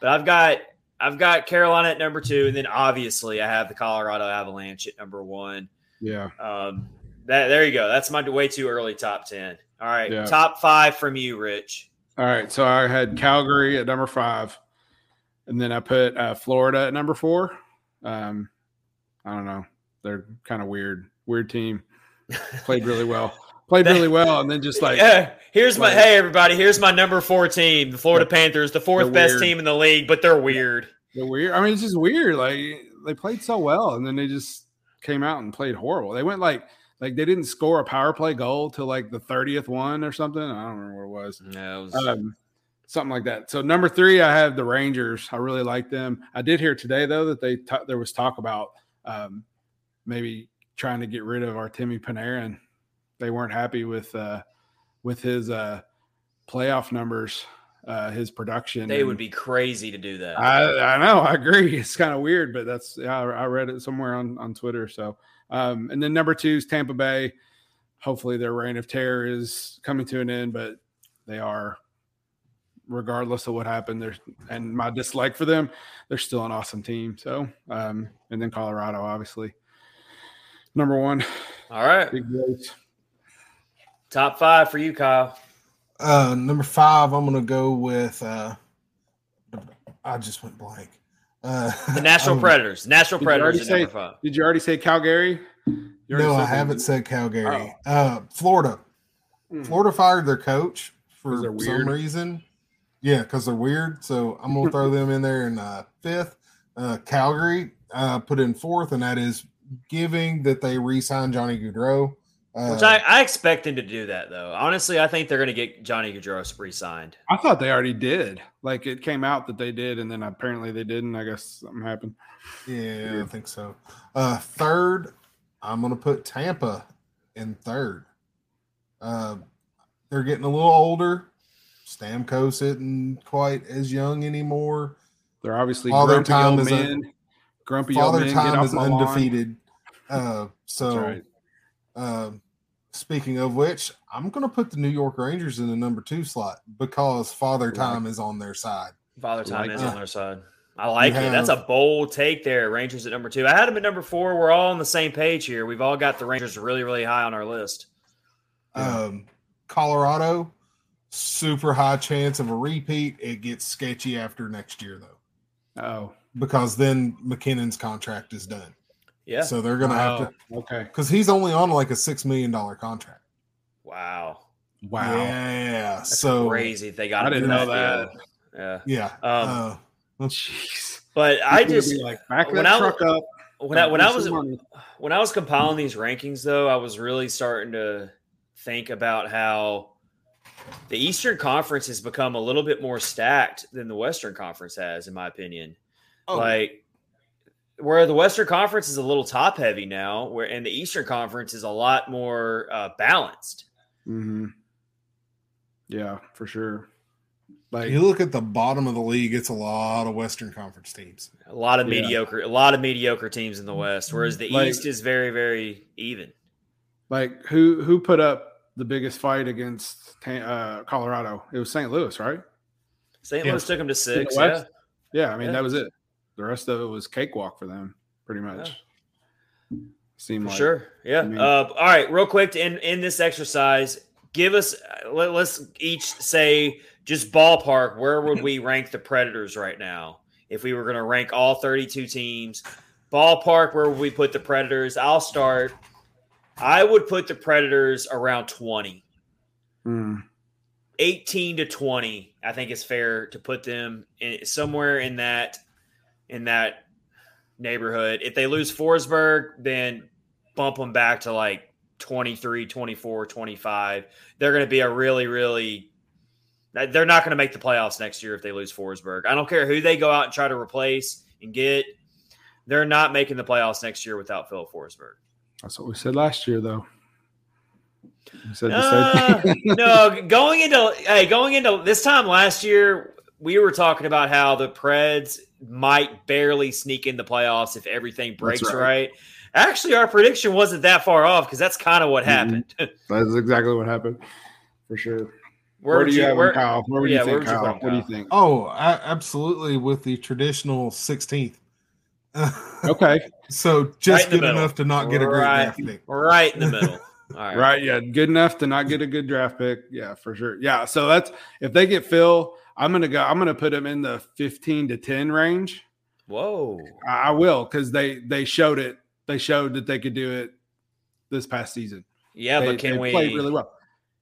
but I've got I've got Carolina at number two, and then obviously I have the Colorado Avalanche at number one. Yeah. Um. That there you go. That's my way too early top ten. All right, yeah. top five from you, Rich. All right, so I had Calgary at number five, and then I put uh, Florida at number four. Um, I don't know. They're kind of weird, weird team. Played really well. Played really well, and then just like yeah. Here's like, my hey everybody. Here's my number four team, the Florida Panthers, the fourth best team in the league, but they're weird. They're weird. I mean, it's just weird. Like they played so well, and then they just came out and played horrible. They went like like they didn't score a power play goal till like the 30th one or something. I don't remember what it was. No, it was- um, something like that. So number three, I have the Rangers. I really like them. I did hear today though that they t- there was talk about um, maybe trying to get rid of our Artemi Panarin they weren't happy with uh, with his uh, playoff numbers, uh, his production. They and would be crazy to do that. I, I know. I agree. It's kind of weird, but that's yeah, I, I read it somewhere on on Twitter. So, um, and then number two is Tampa Bay. Hopefully, their reign of terror is coming to an end, but they are regardless of what happened. There's and my dislike for them, they're still an awesome team. So, um, and then Colorado, obviously, number one. All right, big Top five for you, Kyle. Uh, number five, I'm gonna go with. Uh, I just went blank. Uh, the Nashville Predators. National Predators. Say, did you already say Calgary? No, I haven't said Calgary. Oh. Uh, Florida. Hmm. Florida fired their coach for some reason. Yeah, because they're weird. So I'm gonna throw them in there in uh, fifth. Uh, Calgary uh, put in fourth, and that is giving that they re-signed Johnny Which I, I expect them to do that though. Honestly, I think they're going to get Johnny Gaudreau re-signed. I thought they already did. Like it came out that they did, and then apparently they didn't. I guess something happened. Yeah. I think so. Uh, third, I'm going to put Tampa in third. Uh, they're getting a little older. Stamkos isn't quite as young anymore. They're obviously father time is men. A, grumpy father time is undefeated. Uh, so. Right. Um, Speaking of which, I'm going to put the New York Rangers in the number two slot because Father Time is on their side. Father Time Like is that. on their side. I like You it. That's a bold take there. Rangers at number two. I had them at number four. We're all on the same page here. We've all got the Rangers really, really high on our list. Yeah. Um, Colorado, super high chance of a repeat. It gets sketchy after next year though, Oh, because then MacKinnon's contract is done. Yeah. So they're going to have to okay. because he's only on like a six million dollar contract. wow. Wow. Yeah. That's so crazy. They got I didn't know that. deal. Yeah. Yeah. Um, uh, Jeez. But I just like back when that I- truck up. when I when I was money. when I was compiling these rankings, though, I was really starting to think about how the Eastern Conference has become a little bit more stacked than the Western Conference has, in my opinion. oh, Like where the Western Conference is a little top heavy now, where and the Eastern Conference is a lot more uh, balanced. Mhm. Yeah, for sure. Like you look at the bottom of the league, it's a lot of Western Conference teams. A lot of Yeah. mediocre, a lot of mediocre teams in the West, whereas the Like- East is very, very even. like who who put up the biggest fight against uh, Colorado? It was St. Louis, right? St. Yeah. Louis took them to In the six. Yeah. Yeah, I mean Yeah. that was it. The rest of it was cakewalk for them, pretty much. Seemed For like sure. Yeah. I mean- uh, all right. Real quick to end in this exercise, give us, uh, let, let's each say just ballpark where would we rank the Predators right now if we were going to rank all 32 teams? Ballpark, where would we put the Predators? I'll start. I would put the Predators around 20. Mm, 18 to 20 i think it's fair to put them in, somewhere in that in that neighborhood if they lose forsberg then bump them back to like 23 24 25 they're going to be a really really they're not going to make the playoffs next year if they lose forsberg i don't care who they go out and try to replace and get they're not making the playoffs next year without phil forsberg that's what we said last year, though. We said the Uh, same thing. no, going into hey, going into this time last year, we were talking about how the Preds might barely sneak in the playoffs if everything breaks right. right. Actually, our prediction wasn't that far off because that's kind of what Mhm. happened. That's exactly what happened, for sure. where, Where, do you have where- Kyle? Where would yeah, you think, would you put Kyle? What do you think? Oh, I, absolutely with the traditional 16th. Okay, so just the good middle. enough to not get a great Right. draft pick. right in the middle. All right. right, yeah, good enough to not get a good draft pick. Yeah, for sure. Yeah, so that's if they get Phil, I'm gonna go. I'm gonna put them in the 15 to 10 range. Whoa. I, I will because they they showed it. They showed that they could do it this past season. Yeah, they, but can they we played really well?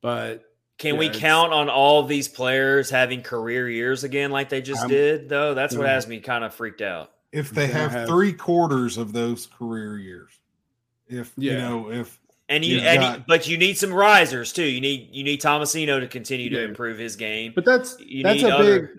But can yeah, we count on all these players having career years again like they just I'm- did? Though that's what has me kind of freaked out. If they have, have- three quarters of those career years, if you know, if And you, Yeah. and Got- you- but you need some risers too. You need you need Tomasino to continue to improve his game. but that's You that's a other- big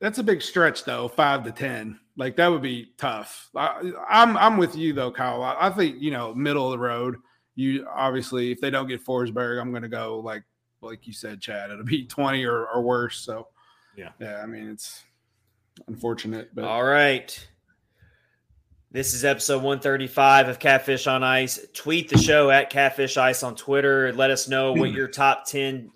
that's a big stretch though. Five to ten, like that would be tough. I, I'm I'm with you though, Kyle. I, I think you know middle of the road. You obviously if they don't get Forsberg, I'm going to go like like you said, Chad. It'll be 20 or, or worse. So Yeah. yeah. I mean it's unfortunate, but All right. This is episode 135 of Catfish on Ice. Tweet the show at Catfish Ice on Twitter. Let us know what your top 10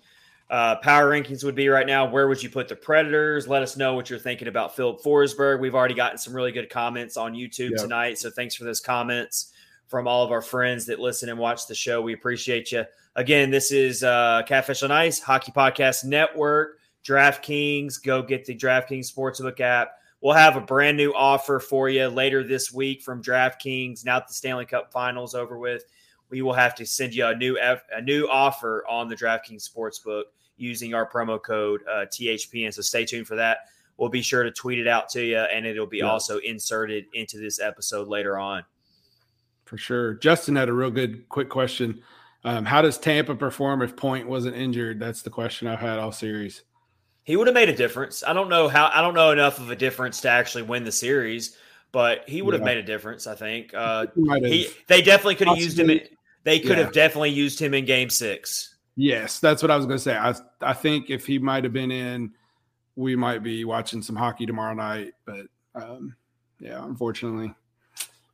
uh, power rankings would be right now. Where would you put the Predators? Let us know what you're thinking about Filip Forsberg. We've already gotten some really good comments on YouTube Yep. tonight. So thanks for those comments from all of our friends that listen and watch the show. We appreciate you. Again, this is uh, Catfish on Ice, Hockey Podcast Network, DraftKings. Go get the DraftKings Sportsbook app. We'll have a brand new offer for you later this week from DraftKings. Now that the Stanley Cup Finals over with, we will have to send you a new F, a new offer on the DraftKings Sportsbook using our promo code uh, THPN. So stay tuned for that. We'll be sure to tweet it out to you, and it'll be Yeah. also inserted into this episode later on. for sure. Justin had a real good quick question. Um, how does Tampa perform if Point wasn't injured? That's the question I've had all series. He would have made a difference. I don't know how. I don't know enough of a difference to actually win the series, but he would have made a difference. I think. Uh, He he they definitely could have used him. In, they could Yeah. have definitely used him in Game Six. Yes, that's what I was going to say. I I think if he might have been in, we might be watching some hockey tomorrow night. But um, yeah, unfortunately,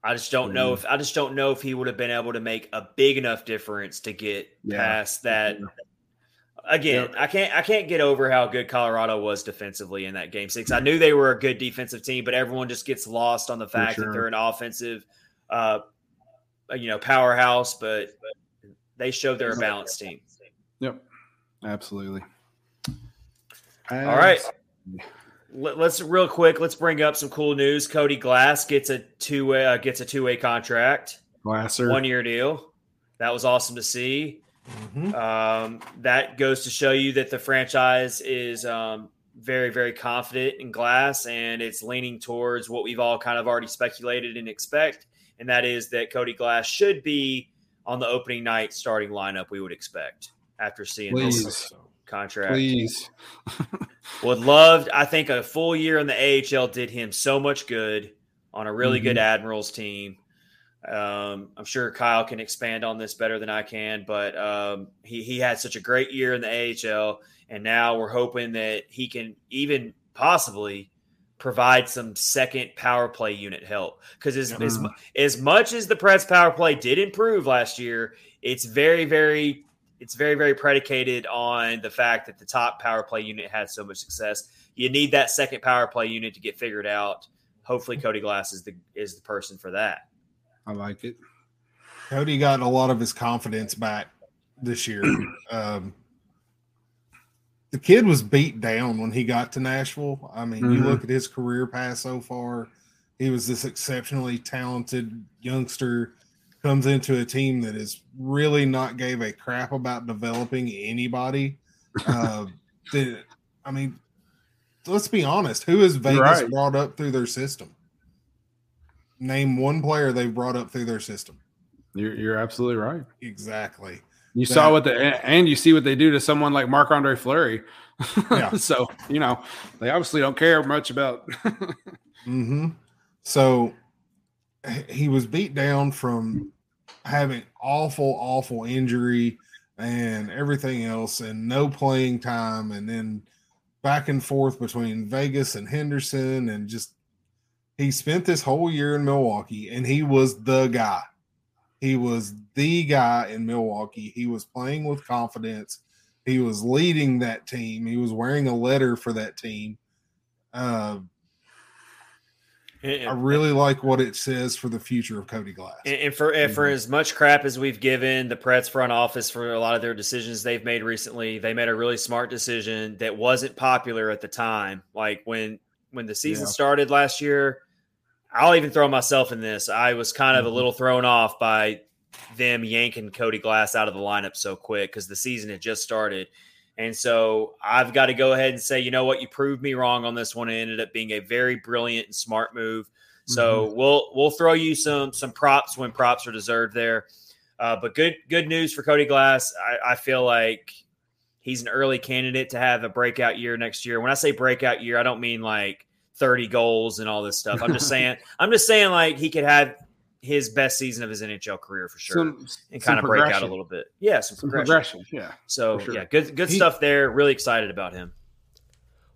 I just don't know if I just don't know if he would have been able to make a big enough difference to get Yeah. past that. Again, I can't I can't get over how good Colorado was defensively in that game six. I knew they were a good defensive team, but everyone just gets lost on the fact sure. that they're an offensive, uh, you know, powerhouse. But they showed they're a balanced team. Yep. Absolutely. All right. Let- Let's real quick. Let's bring up some cool news. Cody Glass gets a two uh, gets a two way contract, Glasser. one year deal. That was awesome to see. Mhm. Um, that goes to show you that the franchise is um, very, very confident in Glass, and it's leaning towards what we've all kind of already speculated and expect, and that is that Cody Glass should be on the opening night starting lineup. We would expect after seeing Please. this contract. Please. Would loved. I think a full year in the AHL did him so much good on a really good Admirals team. Um, I'm sure Kyle can expand on this better than I can, but um, he he had such a great year in the AHL, and now we're hoping that he can even possibly provide some second power play unit help because as, as as much as the press power play did improve last year, it's very very it's very very predicated on the fact that the top power play unit had so much success. You need that second power play unit to get figured out. Hopefully, Cody Glass is the is the person for that. I like it. Cody got a lot of his confidence back this year. um, the kid was beat down when he got to Nashville. I mean, you Mhm. look at his career path so far, he was this exceptionally talented youngster, comes into a team that is really not gave a crap about developing anybody. Uh, that, I mean, let's be honest. Who has Vegas right. brought up through their system? Name one player they've brought up through their system. You're, you're absolutely right. Exactly. You That- saw what the and you see what they do to someone like Marc Andre Fleury. Yeah. so you know they obviously don't care much about. mm-hmm. So he was beat down from having awful, awful injury and everything else, and no playing time, and then back and forth between Vegas and Henderson, and just he spent this whole year in Milwaukee, and he was the guy. He was the guy in Milwaukee. He was playing with confidence. He was leading that team. He was wearing a letter for that team. Uh, I really like what it says for the future of Cody Glass. And, for and Mm-hmm. for as much crap as we've given the Preds front office for a lot of their decisions they've made recently, they made a really smart decision that wasn't popular at the time. Like when when the season Yeah. started last year, I'll even throw myself in this. I was kind of Mm-hmm. a little thrown off by them yanking Cody Glass out of the lineup so quick because the season had just started. And so I've got to go ahead and say, you know what, you proved me wrong on this one. It ended up being a very brilliant and smart move. So we'll we'll throw you some some props when props are deserved there. Uh, but good good news for Cody Glass. I, I feel like he's an early candidate to have a breakout year next year. When I say breakout year, I don't mean like 30 goals and all this stuff. I'm just saying I'm just saying like he could have his best season of his NHL career for sure Some, and kind of break out a little bit. Yeah, some, Some progression. progression. Yeah. So sure. yeah, good good He- stuff there. Really excited about him.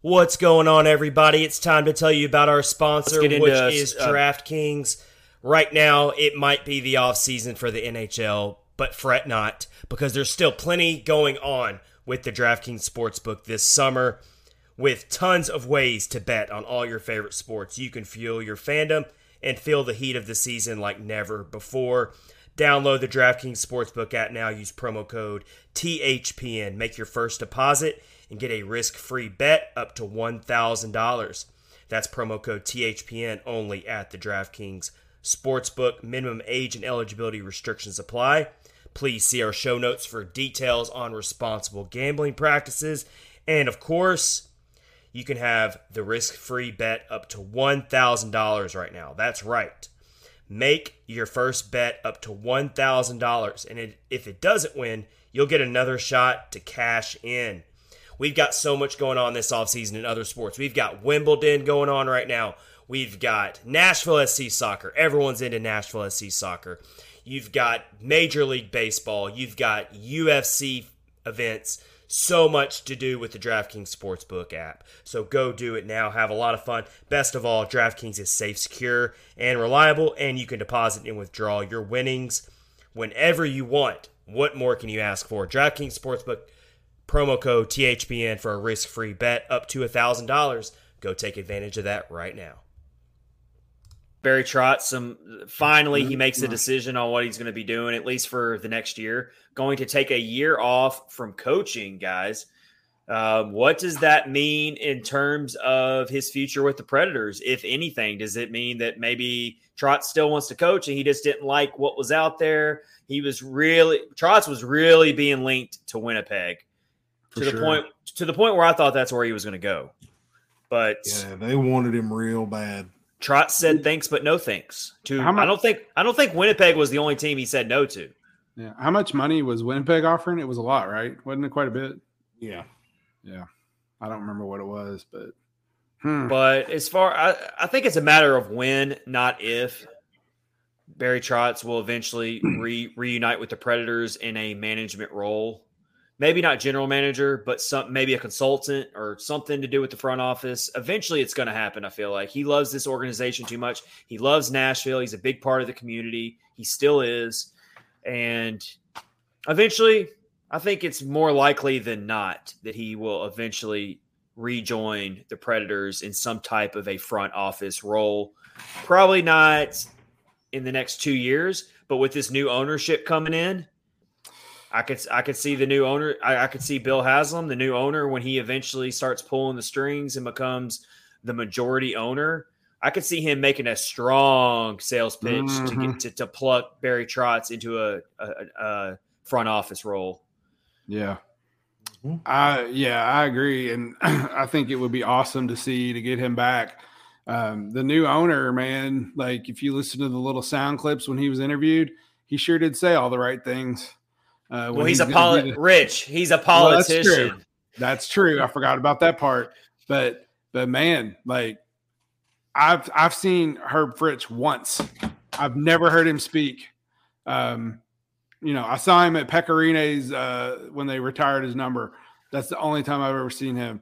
What's going on, everybody? It's time to tell you about our sponsor, Let's into, which is uh, DraftKings. Right now, it might be the off season for the NHL, but fret not because there's still plenty going on with the DraftKings Sportsbook this summer with tons of ways to bet on all your favorite sports. You can fuel your fandom and feel the heat of the season like never before. Download the DraftKings Sportsbook app now. Use promo code THPN. Make your first deposit and get a risk free bet up to $1,000. That's promo code THPN only at the DraftKings Sportsbook. Minimum age and eligibility restrictions apply. Please see our show notes for details on responsible gambling practices. And of course, you can have the risk free bet up to $1,000 right now. That's right. Make your first bet up to $1,000. And it, if it doesn't win, you'll get another shot to cash in. We've got so much going on this offseason in other sports. We've got Wimbledon going on right now. We've got Nashville SC soccer. Everyone's into Nashville SC soccer. You've got Major League Baseball. You've got UFC events. So much to do with the DraftKings Sportsbook app. So go do it now. Have a lot of fun. Best of all, DraftKings is safe, secure, and reliable, and you can deposit and withdraw your winnings whenever you want. What more can you ask for? DraftKings Sportsbook promo code THPN for a risk free bet up to $1,000. Go take advantage of that right now. Barry Trotz, some finally he makes a decision on what he's going to be doing, at least for the next year. Going to take a year off from coaching, guys. Um, what does that mean in terms of his future with the Predators, if anything? Does it mean that maybe Trotz still wants to coach and he just didn't like what was out there? He was really Trotz was really being linked to Winnipeg For to the point to the point where I thought that's where he was going to go. But Yeah, they wanted him real bad. Trotz said thanks, but no thanks. To How much- I don't think I don't think Winnipeg was the only team he said no to. Yeah. How much money was Winnipeg offering? It was a lot, right? Wasn't it quite a bit? Yeah. Yeah. I don't remember what it was, but hmm. But as far I, I think it's a matter of when, not if. Barry Trotz will eventually re, reunite with the Predators in a management role. Maybe not general manager, but some maybe a consultant or something to do with the front office. Eventually, it's going to happen. I feel like he loves this organization too much. He loves Nashville. He's a big part of the community. He still is, and eventually, I think it's more likely than not that he will eventually rejoin the Predators in some type of a front office role. Probably not in the next two years, but with this new ownership coming in, I could I could see the new owner. I, I could see Bill Haslam, the new owner, when he eventually starts pulling the strings and becomes the majority owner. I could see him making a strong sales pitch to Mhm. get to, to pluck Barry Trotz into a, a, a front office role. Yeah. Mhm. I yeah, I agree, and I think it would be awesome to see to get him back. Um, the new owner, man, like if you listen to the little sound clips when he was interviewed, he sure did say all the right things. Uh, Well, he's a gonna poli- the- Rich. He's a Well, that's true. politician. That's true. I forgot about that part. But but man, like I've I've seen Herb Fritch once. I've never heard him speak. Um, you know, I saw him at Pekka Rinne's uh when they retired his number. That's the only time I've ever seen him.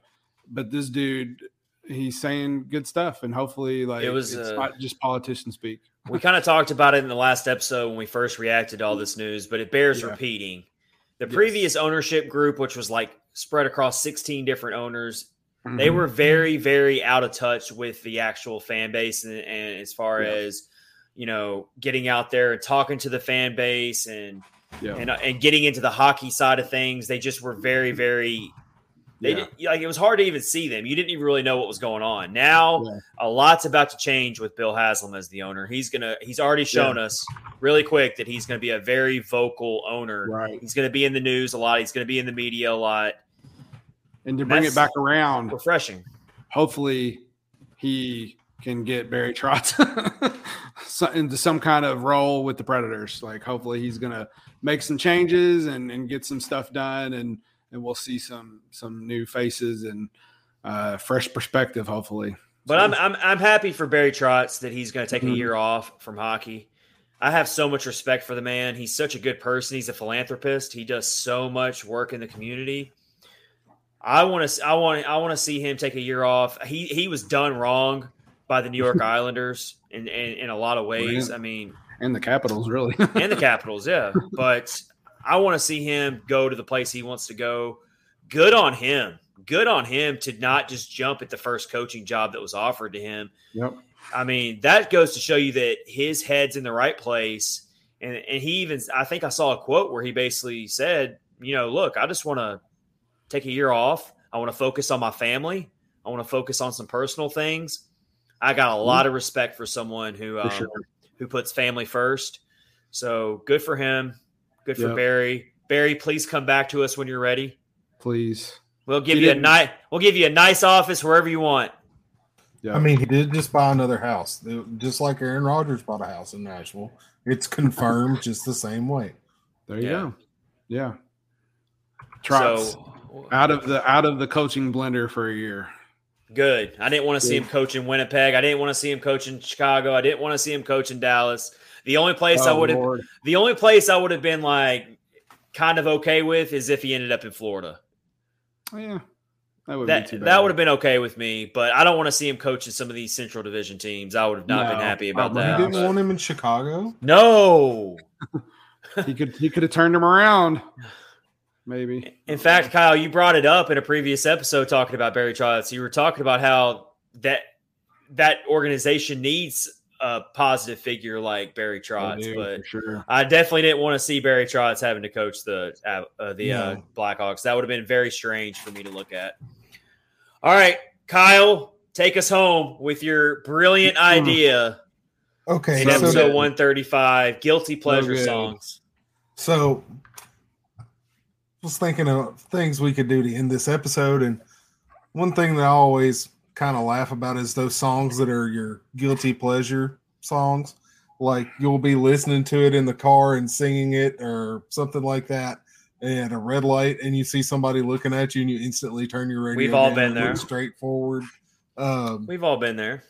But this dude, he's saying good stuff, and hopefully, like It was, it's uh, not just politician speak. We kind of talked about it in the last episode when we first reacted to all this news, but it bears Yeah. repeating. The Yes. previous ownership group, which was like spread across 16 different owners, they Mhm. were very, very out of touch with the actual fan base. And, and as far Yeah. as, you know, getting out there and talking to the fan base and, yeah. and, and getting into the hockey side of things, they just were very, very they Yeah. didn't, like it was hard to even see them. You didn't even really know what was going on. Now Yeah. a lot's about to change with Bill Haslam as the owner. He's gonna he's already shown us really quick that he's gonna be a very vocal owner. Right. He's gonna be in the news a lot. He's gonna be in the media a lot. And to bring That's- it back around, Refreshing. hopefully he can get Barry Trotz into some kind of role with the Predators. Like hopefully he's gonna make some changes and, and get some stuff done and and we'll see some some new faces and uh, fresh perspective hopefully. But So- I'm I'm I'm happy for Barry Trotz that he's gonna take a Mhm. year off from hockey. I have so much respect for the man. He's such a good person. He's a philanthropist. He does so much work in the community. I want to I want I want to see him take a year off. He he was done wrong by the New York Islanders in, in in a lot of ways. I mean, and the Capitals really. and the Capitals, yeah. But I want to see him go to the place he wants to go. Good on him. Good on him to not just jump at the first coaching job that was offered to him. yep. I mean, that goes to show you that his head's in the right place. And and he even I think I saw a quote where he basically said, you know, look, I just want to take a year off. I want to focus on my family. I want to focus on some personal things. I got a lot of respect for someone who um, sure. who puts family first. So good for him. Good for Yep. Barry. Barry, please come back to us when you're ready. Please. We'll give He you a didn't- nice we'll give you a nice office wherever you want. Yeah. I mean, he did just buy another house, just like Aaron Rodgers bought a house in Nashville. It's confirmed just the same way. there you yeah. go. Yeah. Trotz So out of the out of the coaching blender for a year. Good. I didn't want to see him Good. coach in Winnipeg. I didn't want to see him coach in Chicago. I didn't want to see him coach in Dallas. The only place I Oh, would have the only place I would have been like kind of okay with is if he ended up in Florida. Yeah, that would that be too bad. that would have been okay with me, but I don't want to see him coaching some of these Central Division teams. I would have not been happy about You that. not. didn't want him in Chicago. No. he could he could have turned him around. Maybe. In fact, Kyle, you brought it up in a previous episode talking about Barry Trotz. You were talking about how that that organization needs a positive figure like Barry Trotz, Yeah, but sure. I definitely didn't want to see Barry Trotz having to coach the uh, uh, the uh, Blackhawks. That would have been very strange for me to look at. All right, Kyle, take us home with your brilliant idea Okay, in So episode good. 135 guilty pleasure good. songs. So, was thinking of things we could do to end this episode, and one thing that I always kind of laugh about is those songs that are your guilty pleasure songs. Like you'll be listening to it in the car and singing it, or something like that, at a red light, and you see somebody looking at you, and you instantly turn your radio. We've all been there. straight forward. Um, We've all been there.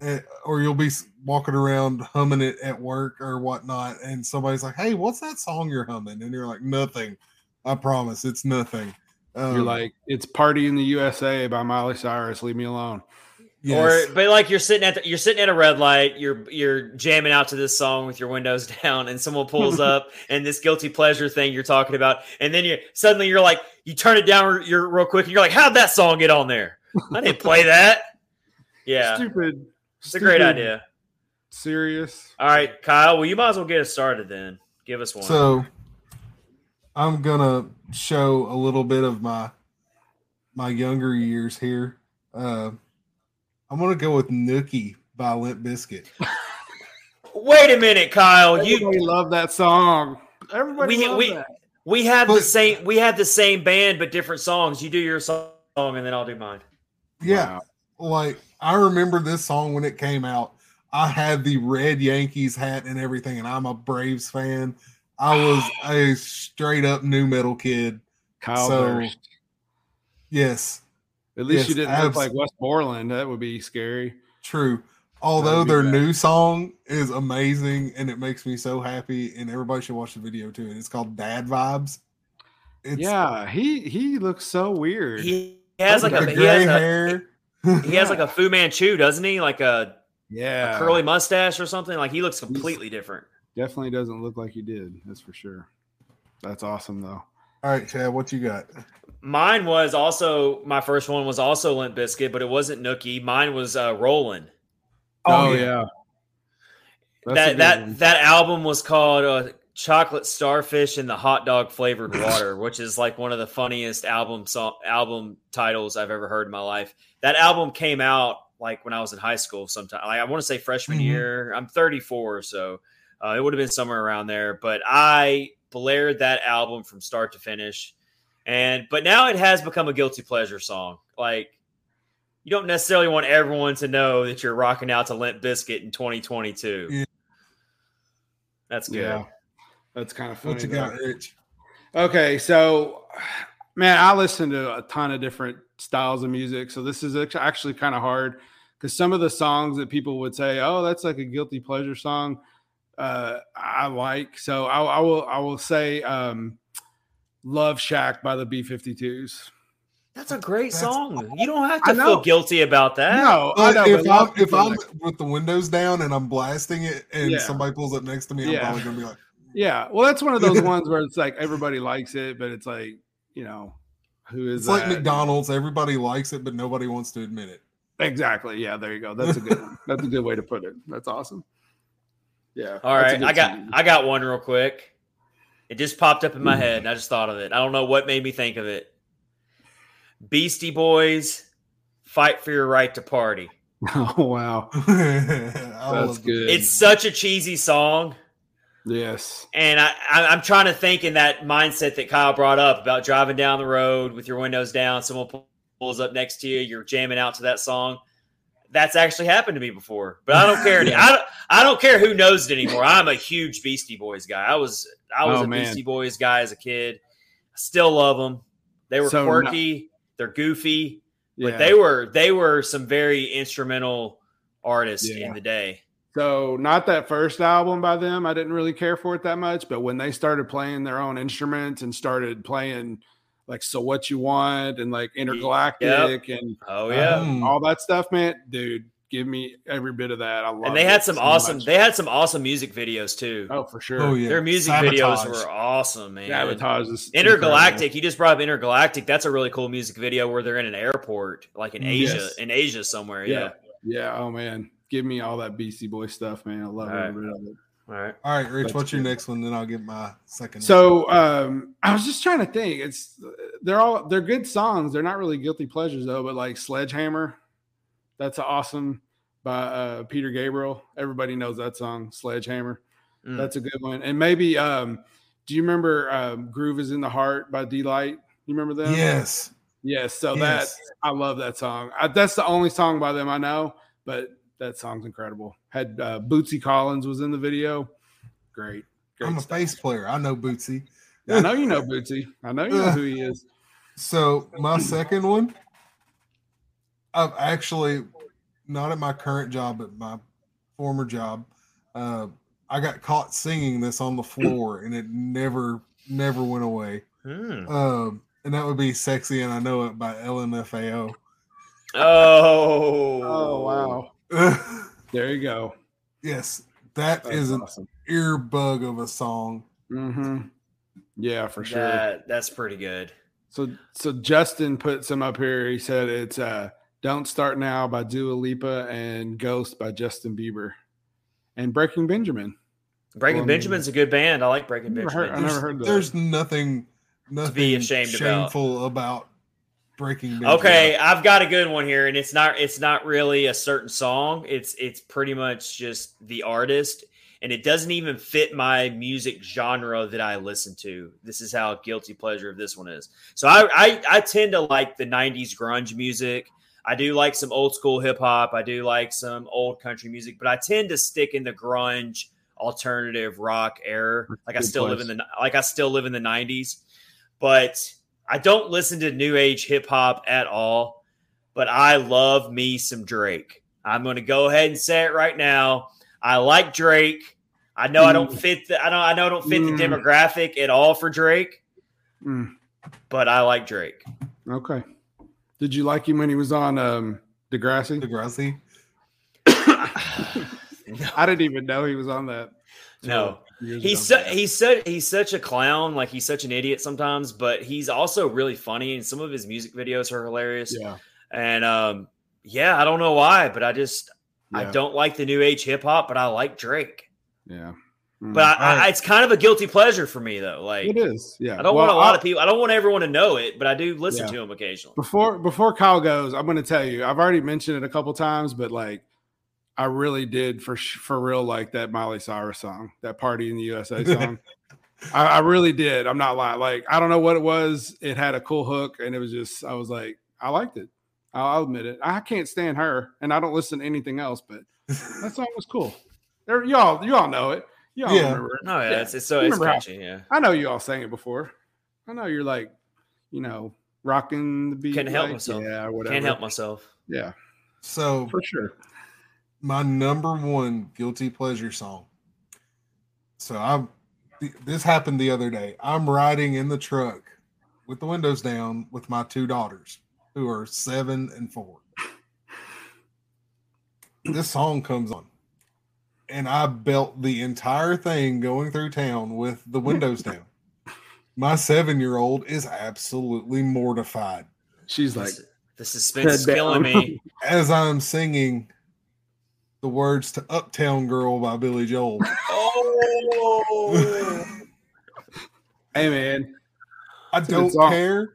eh, or you'll be walking around humming it at work or whatnot, and somebody's like, "Hey, what's that song you're humming?" And you're like, "Nothing. I promise, it's nothing." Um, You're like, it's "Party in the USA" by Miley Cyrus. Leave me alone. yes. Or but like you're sitting at the, you're sitting at a red light, you're you're jamming out to this song with your windows down, and someone pulls up and this guilty pleasure thing you're talking about, and then you suddenly you're like you turn it down you're real quick, and you're like, how'd that song get on there? I didn't play that. Yeah, Stupid. it's a great idea. Serious. All right, Kyle. Well, you might as well get us started then. Give us one. so I'm gonna show a little bit of my my younger years here. Uh, I'm gonna go with Nookie by Limp Bizkit. Wait a minute, Kyle. You love that song. Everybody We- we- that. we have the same we have the same band but different songs. You do your song and then I'll do mine. Yeah, Wow. like I remember this song when it came out. I had the red Yankees hat and everything, and I'm a Braves fan. I was a straight up nu metal kid. Kyle So- Durst. Yes, At least yes, you didn't abs- look like Wes Borland. That would be scary. true. Although their bad. new song is amazing and it makes me so happy, and everybody should watch the video too. It's called Dad Vibes. It's yeah, he he looks so weird. He has like the a he gray has a, hair. he has like a Fu Manchu, doesn't he? Like a, yeah, a curly mustache or something. Like he looks completely different. Definitely doesn't look like he did. That's for sure. That's awesome though. All right, Chad, what you got? Mine was also my first one was also Limp Bizkit, but it wasn't Nookie. Mine was uh, Rollin'. Oh, yeah. That's a that that one. that album was called uh, Chocolate Starfish and the Hot Dog Flavored Water, which is like one of the funniest album song album titles I've ever heard in my life. That album came out like when I was in high school sometime. Like I want to say freshman Mhm. year. I'm 34, so uh, it would have been somewhere around there. But I blared that album from start to finish, and but now it has become a guilty pleasure song. Like you don't necessarily want everyone to know that you're rocking out to Limp Bizkit in 2022. Yeah. That's good. Yeah. That's kind of funny. What you got, Rich? Okay, so man, I listen to a ton of different styles of music. So this is actually kind of hard because some of the songs that people would say, "Oh, that's like a guilty pleasure song," uh, I like. So I, I will I will say, um, "Love Shack" by the B52s. That's a great That's- song. You don't have to feel guilty about that. No, I But know, if but I'm if I'm like- with the windows down and I'm blasting it, and Yeah. somebody pulls up next to me, I'm Yeah. probably gonna be like, yeah, well, that's one of those ones where it's like everybody likes it, but it's like you know, who is "It's like? McDonald's. Everybody likes it, but nobody wants to admit it." Exactly. Yeah, there you go. That's a good one. That's a good way to put it. That's awesome. Yeah. All that's a right, good I got song. I got one real quick. It just popped up in my hmm. head, and I just thought of it. I don't know what made me think of it. Beastie Boys, "Fight for Your Right to Party." Oh wow. That's good. It's such a cheesy song, yes. and I, I I'm trying to think in that mindset that Kyle brought up about driving down the road with your windows down. Someone pulls up next to you, you're jamming out to that song. That's actually happened to me before, but I don't care. any I don't, I don't care who knows it anymore. I'm a huge Beastie Boys guy. I was I was Oh, a man. Beastie Boys guy as a kid. I still love them. They were So quirky. They're goofy, Yeah. but they were they were some very instrumental artists Yeah. in the day. so not that first album by them. I didn't really care for it that much, but when they started playing their own instruments and started playing like "So What You Want" and like "Intergalactic" and Oh yeah. Um, all that stuff, man. Dude, give me every bit of that. I love. It. And they had some so awesome. much. They had some awesome music videos too. oh, for sure. Oh yeah, Their music Sabotage. videos were awesome, man. Sabotage is Intergalactic. You just brought up Intergalactic. That's a really cool music video where they're in an airport, like in Asia, Yes. in Asia somewhere. Yeah. incredible. Yeah. Oh man, give me all that Beastie Boy stuff, man. I love All right. every bit of it. All right. All right, Rich, That's what's your good. next one? Then I'll get my second. one. So um, I was just trying to think. It's they're all they're good songs. They're not really guilty pleasures though. But like Sledgehammer, that's awesome by uh, Peter Gabriel. Everybody knows that song, Sledgehammer. Mm. That's a good one. And maybe um, do you remember um, Groove is in the Heart by Deee-Lite? You remember that? yes, Yes. So Yes. that I love that song. I, that's the only song by them I know, but that song's incredible. Had uh, Bootsy Collins was in the video. Great. Great. I'm a stuff. bass player. I know Bootsy. I know you know Bootsy. I know you know who he is. So my second one, I've actually not at my current job, but my former job. Uh, I got caught singing this on the floor, and it never, never went away. Hmm. Um, and that would be "Sexy and I Know It" by LMFAO. Oh. Oh wow. There you go. yes, that That's is an awesome. earbug of a song. hmm Yeah, for sure. That, that's pretty good. So so Justin put some up here. He said it's uh Don't Start Now by Dua Lipa and Ghost by Justin Bieber. And Breaking Benjamin. Breaking Well, I mean- Benjamin's a good band. I like Breaking Never Benjamin. heard- I never heard that. There's nothing, nothing be ashamed about. shameful about. Breaking. Benjamin. Okay, I've got a good one here, and it's not it's not really a certain song. It's it's pretty much just the artist, and it doesn't even fit my music genre that I listen to. This is how guilty pleasure of this one is. So I I, I tend to like the '90s grunge music. I do like some old school hip hop. I do like some old country music, but I tend to stick in the grunge alternative rock era. Like I still live in the like I still live in the '90s, but I don't listen to new age hip hop at all, but I love me some Drake. I'm going to go ahead and say it right now. I like Drake. I know I don't fit the I don't I know I don't fit Mm. the demographic at all for Drake, Mm, but I like Drake. okay. Did you like him when he was on um Degrassi? Degrassi. I didn't even know he was on that. No. He's su- he's su- he's such a clown, like he's such an idiot sometimes, but he's also really funny and some of his music videos are hilarious. yeah. And um yeah, I don't know why, but I just I don't like the new age hip hop, but I like Drake. Yeah. Mm. But I, I, it's kind of a guilty pleasure for me though. Like it is. Yeah. I don't Well, want a lot I'll- of people. I don't want everyone to know it, but I do listen Yeah. to him occasionally. Before before Kyle goes, I'm going to tell you. I've already mentioned it a couple times, but like, I really did for for real like that Miley Cyrus song, that "Party in the USA" song. I, I really did. I'm not lying. Like, I don't know what it was. It had a cool hook, and it was just. I was like, I liked it. I'll, I'll admit it. I can't stand her, and I don't listen to anything else. But that song was cool. There, y'all, you all know it. Y'all Yeah. remember it. No, yeah, Yeah. it's, it's so it's remember how- catchy. Yeah, I know you all sang it before. I know you're like, you know, rocking the beat. Can't help myself. Yeah, or whatever. can't help myself. Yeah, So for sure. My number one guilty pleasure song. So I'm. This happened the other day. I'm riding in the truck with the windows down with my two daughters, who are seven and four. This song comes on, and I belt the entire thing going through town with the windows down. My seven year old is absolutely mortified She's like, This- the suspense is killing me. as I'm singing the words to Uptown Girl by Billy Joel. oh, "Hey, man, I good don't care.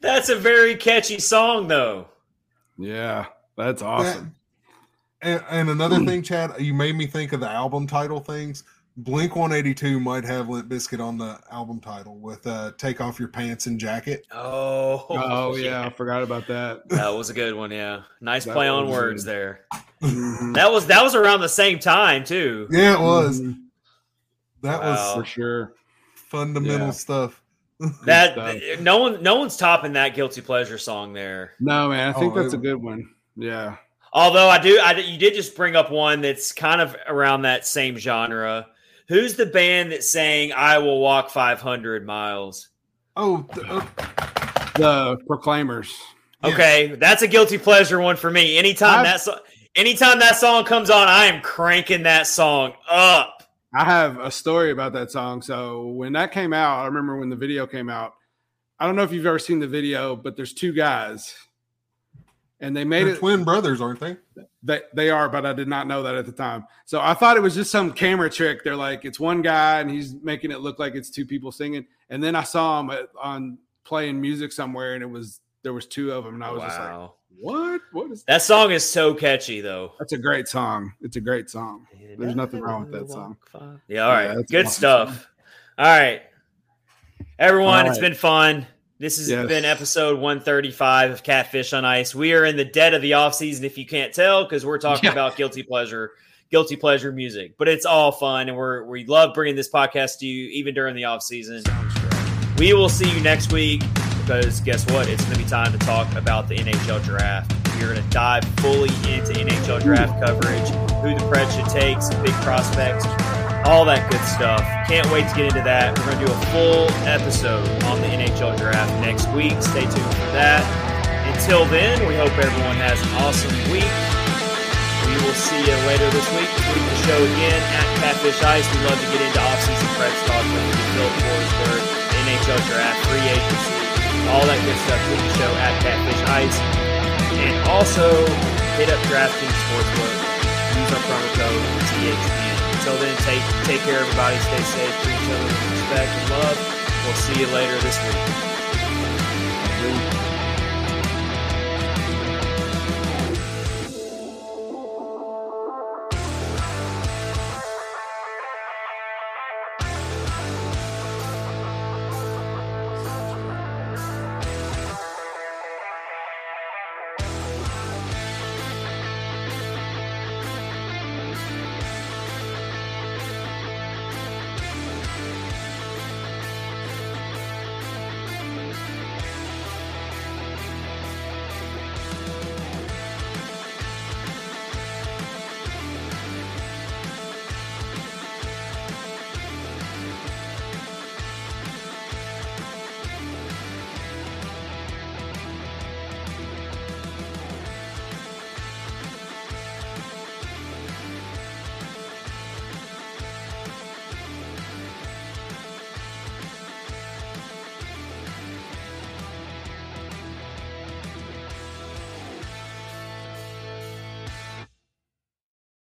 that's a very catchy song, though. yeah, that's awesome." And, and another thing, Chad, you made me think of the album title things. Blink 182 might have Limp Bizkit on the album title with uh, Take Off Your Pants and Jacket. Oh, Oh yeah, I forgot about that. that was a good one. Yeah, nice That play on words good. there. Mhm. That was that was around the same time too. Yeah, it was. Mhm, That Wow. for sure. fundamental Yeah. stuff. That stuff. no one no one's topping that guilty pleasure song there. No, man, I think Oh, that's a good one. Yeah, Although I do, I you did just bring up one that's kind of around that same genre. Who's the band that sang "I Will Walk 500 Miles"? Oh, th- uh, the Proclaimers. Okay, that's a guilty pleasure one for me. Anytime I've- that so- anytime that song comes on, I am cranking that song up. I have a story about that song. So when that came out, I remember when the video came out. I don't know if you've ever seen the video, but there's two guys, and they made They're it. twin brothers, aren't they? They they are, but I did not know that at the time. So I thought it was just some camera trick. They're like, it's one guy and he's making it look like it's two people singing. And then I saw him at, on playing music somewhere, and it was there was two of them, and I was just like, Wow. what? What is That that song is so catchy though. That's a great song. It's a great song. There's nothing wrong with that song. Yeah, all right. Yeah, Good awesome stuff. All right. Everyone, All it's right. been fun. This has Yes. been episode 135 of Catfish on Ice. We are in the dead of the off season if you can't tell because we're talking Yeah. about guilty pleasure, guilty pleasure music. But it's all fun and we're we love bringing this podcast to you even during the off season. We will see you next week because guess what? It's going to be time to talk about the NHL draft. We're going to dive fully into NHL draft coverage, who the Preds should take, some big prospects, all that good stuff. Can't wait to get into that. We're going to do a full episode on the NHL draft next week. Stay tuned for that. Until then, we hope everyone has an awesome week. We will see you later this week. Tweet the show again at Catfish Ice. We love to get into off-season Preds talk with Phil Forsberg, NHL draft, free agency, all that good stuff. Tweet the show at Catfish Ice. And also hit up DraftKings Sportsbook. Use our promo code THPN. Until then, take take care, everybody. Stay safe. Treat each other with respect and love. We'll see you later this week.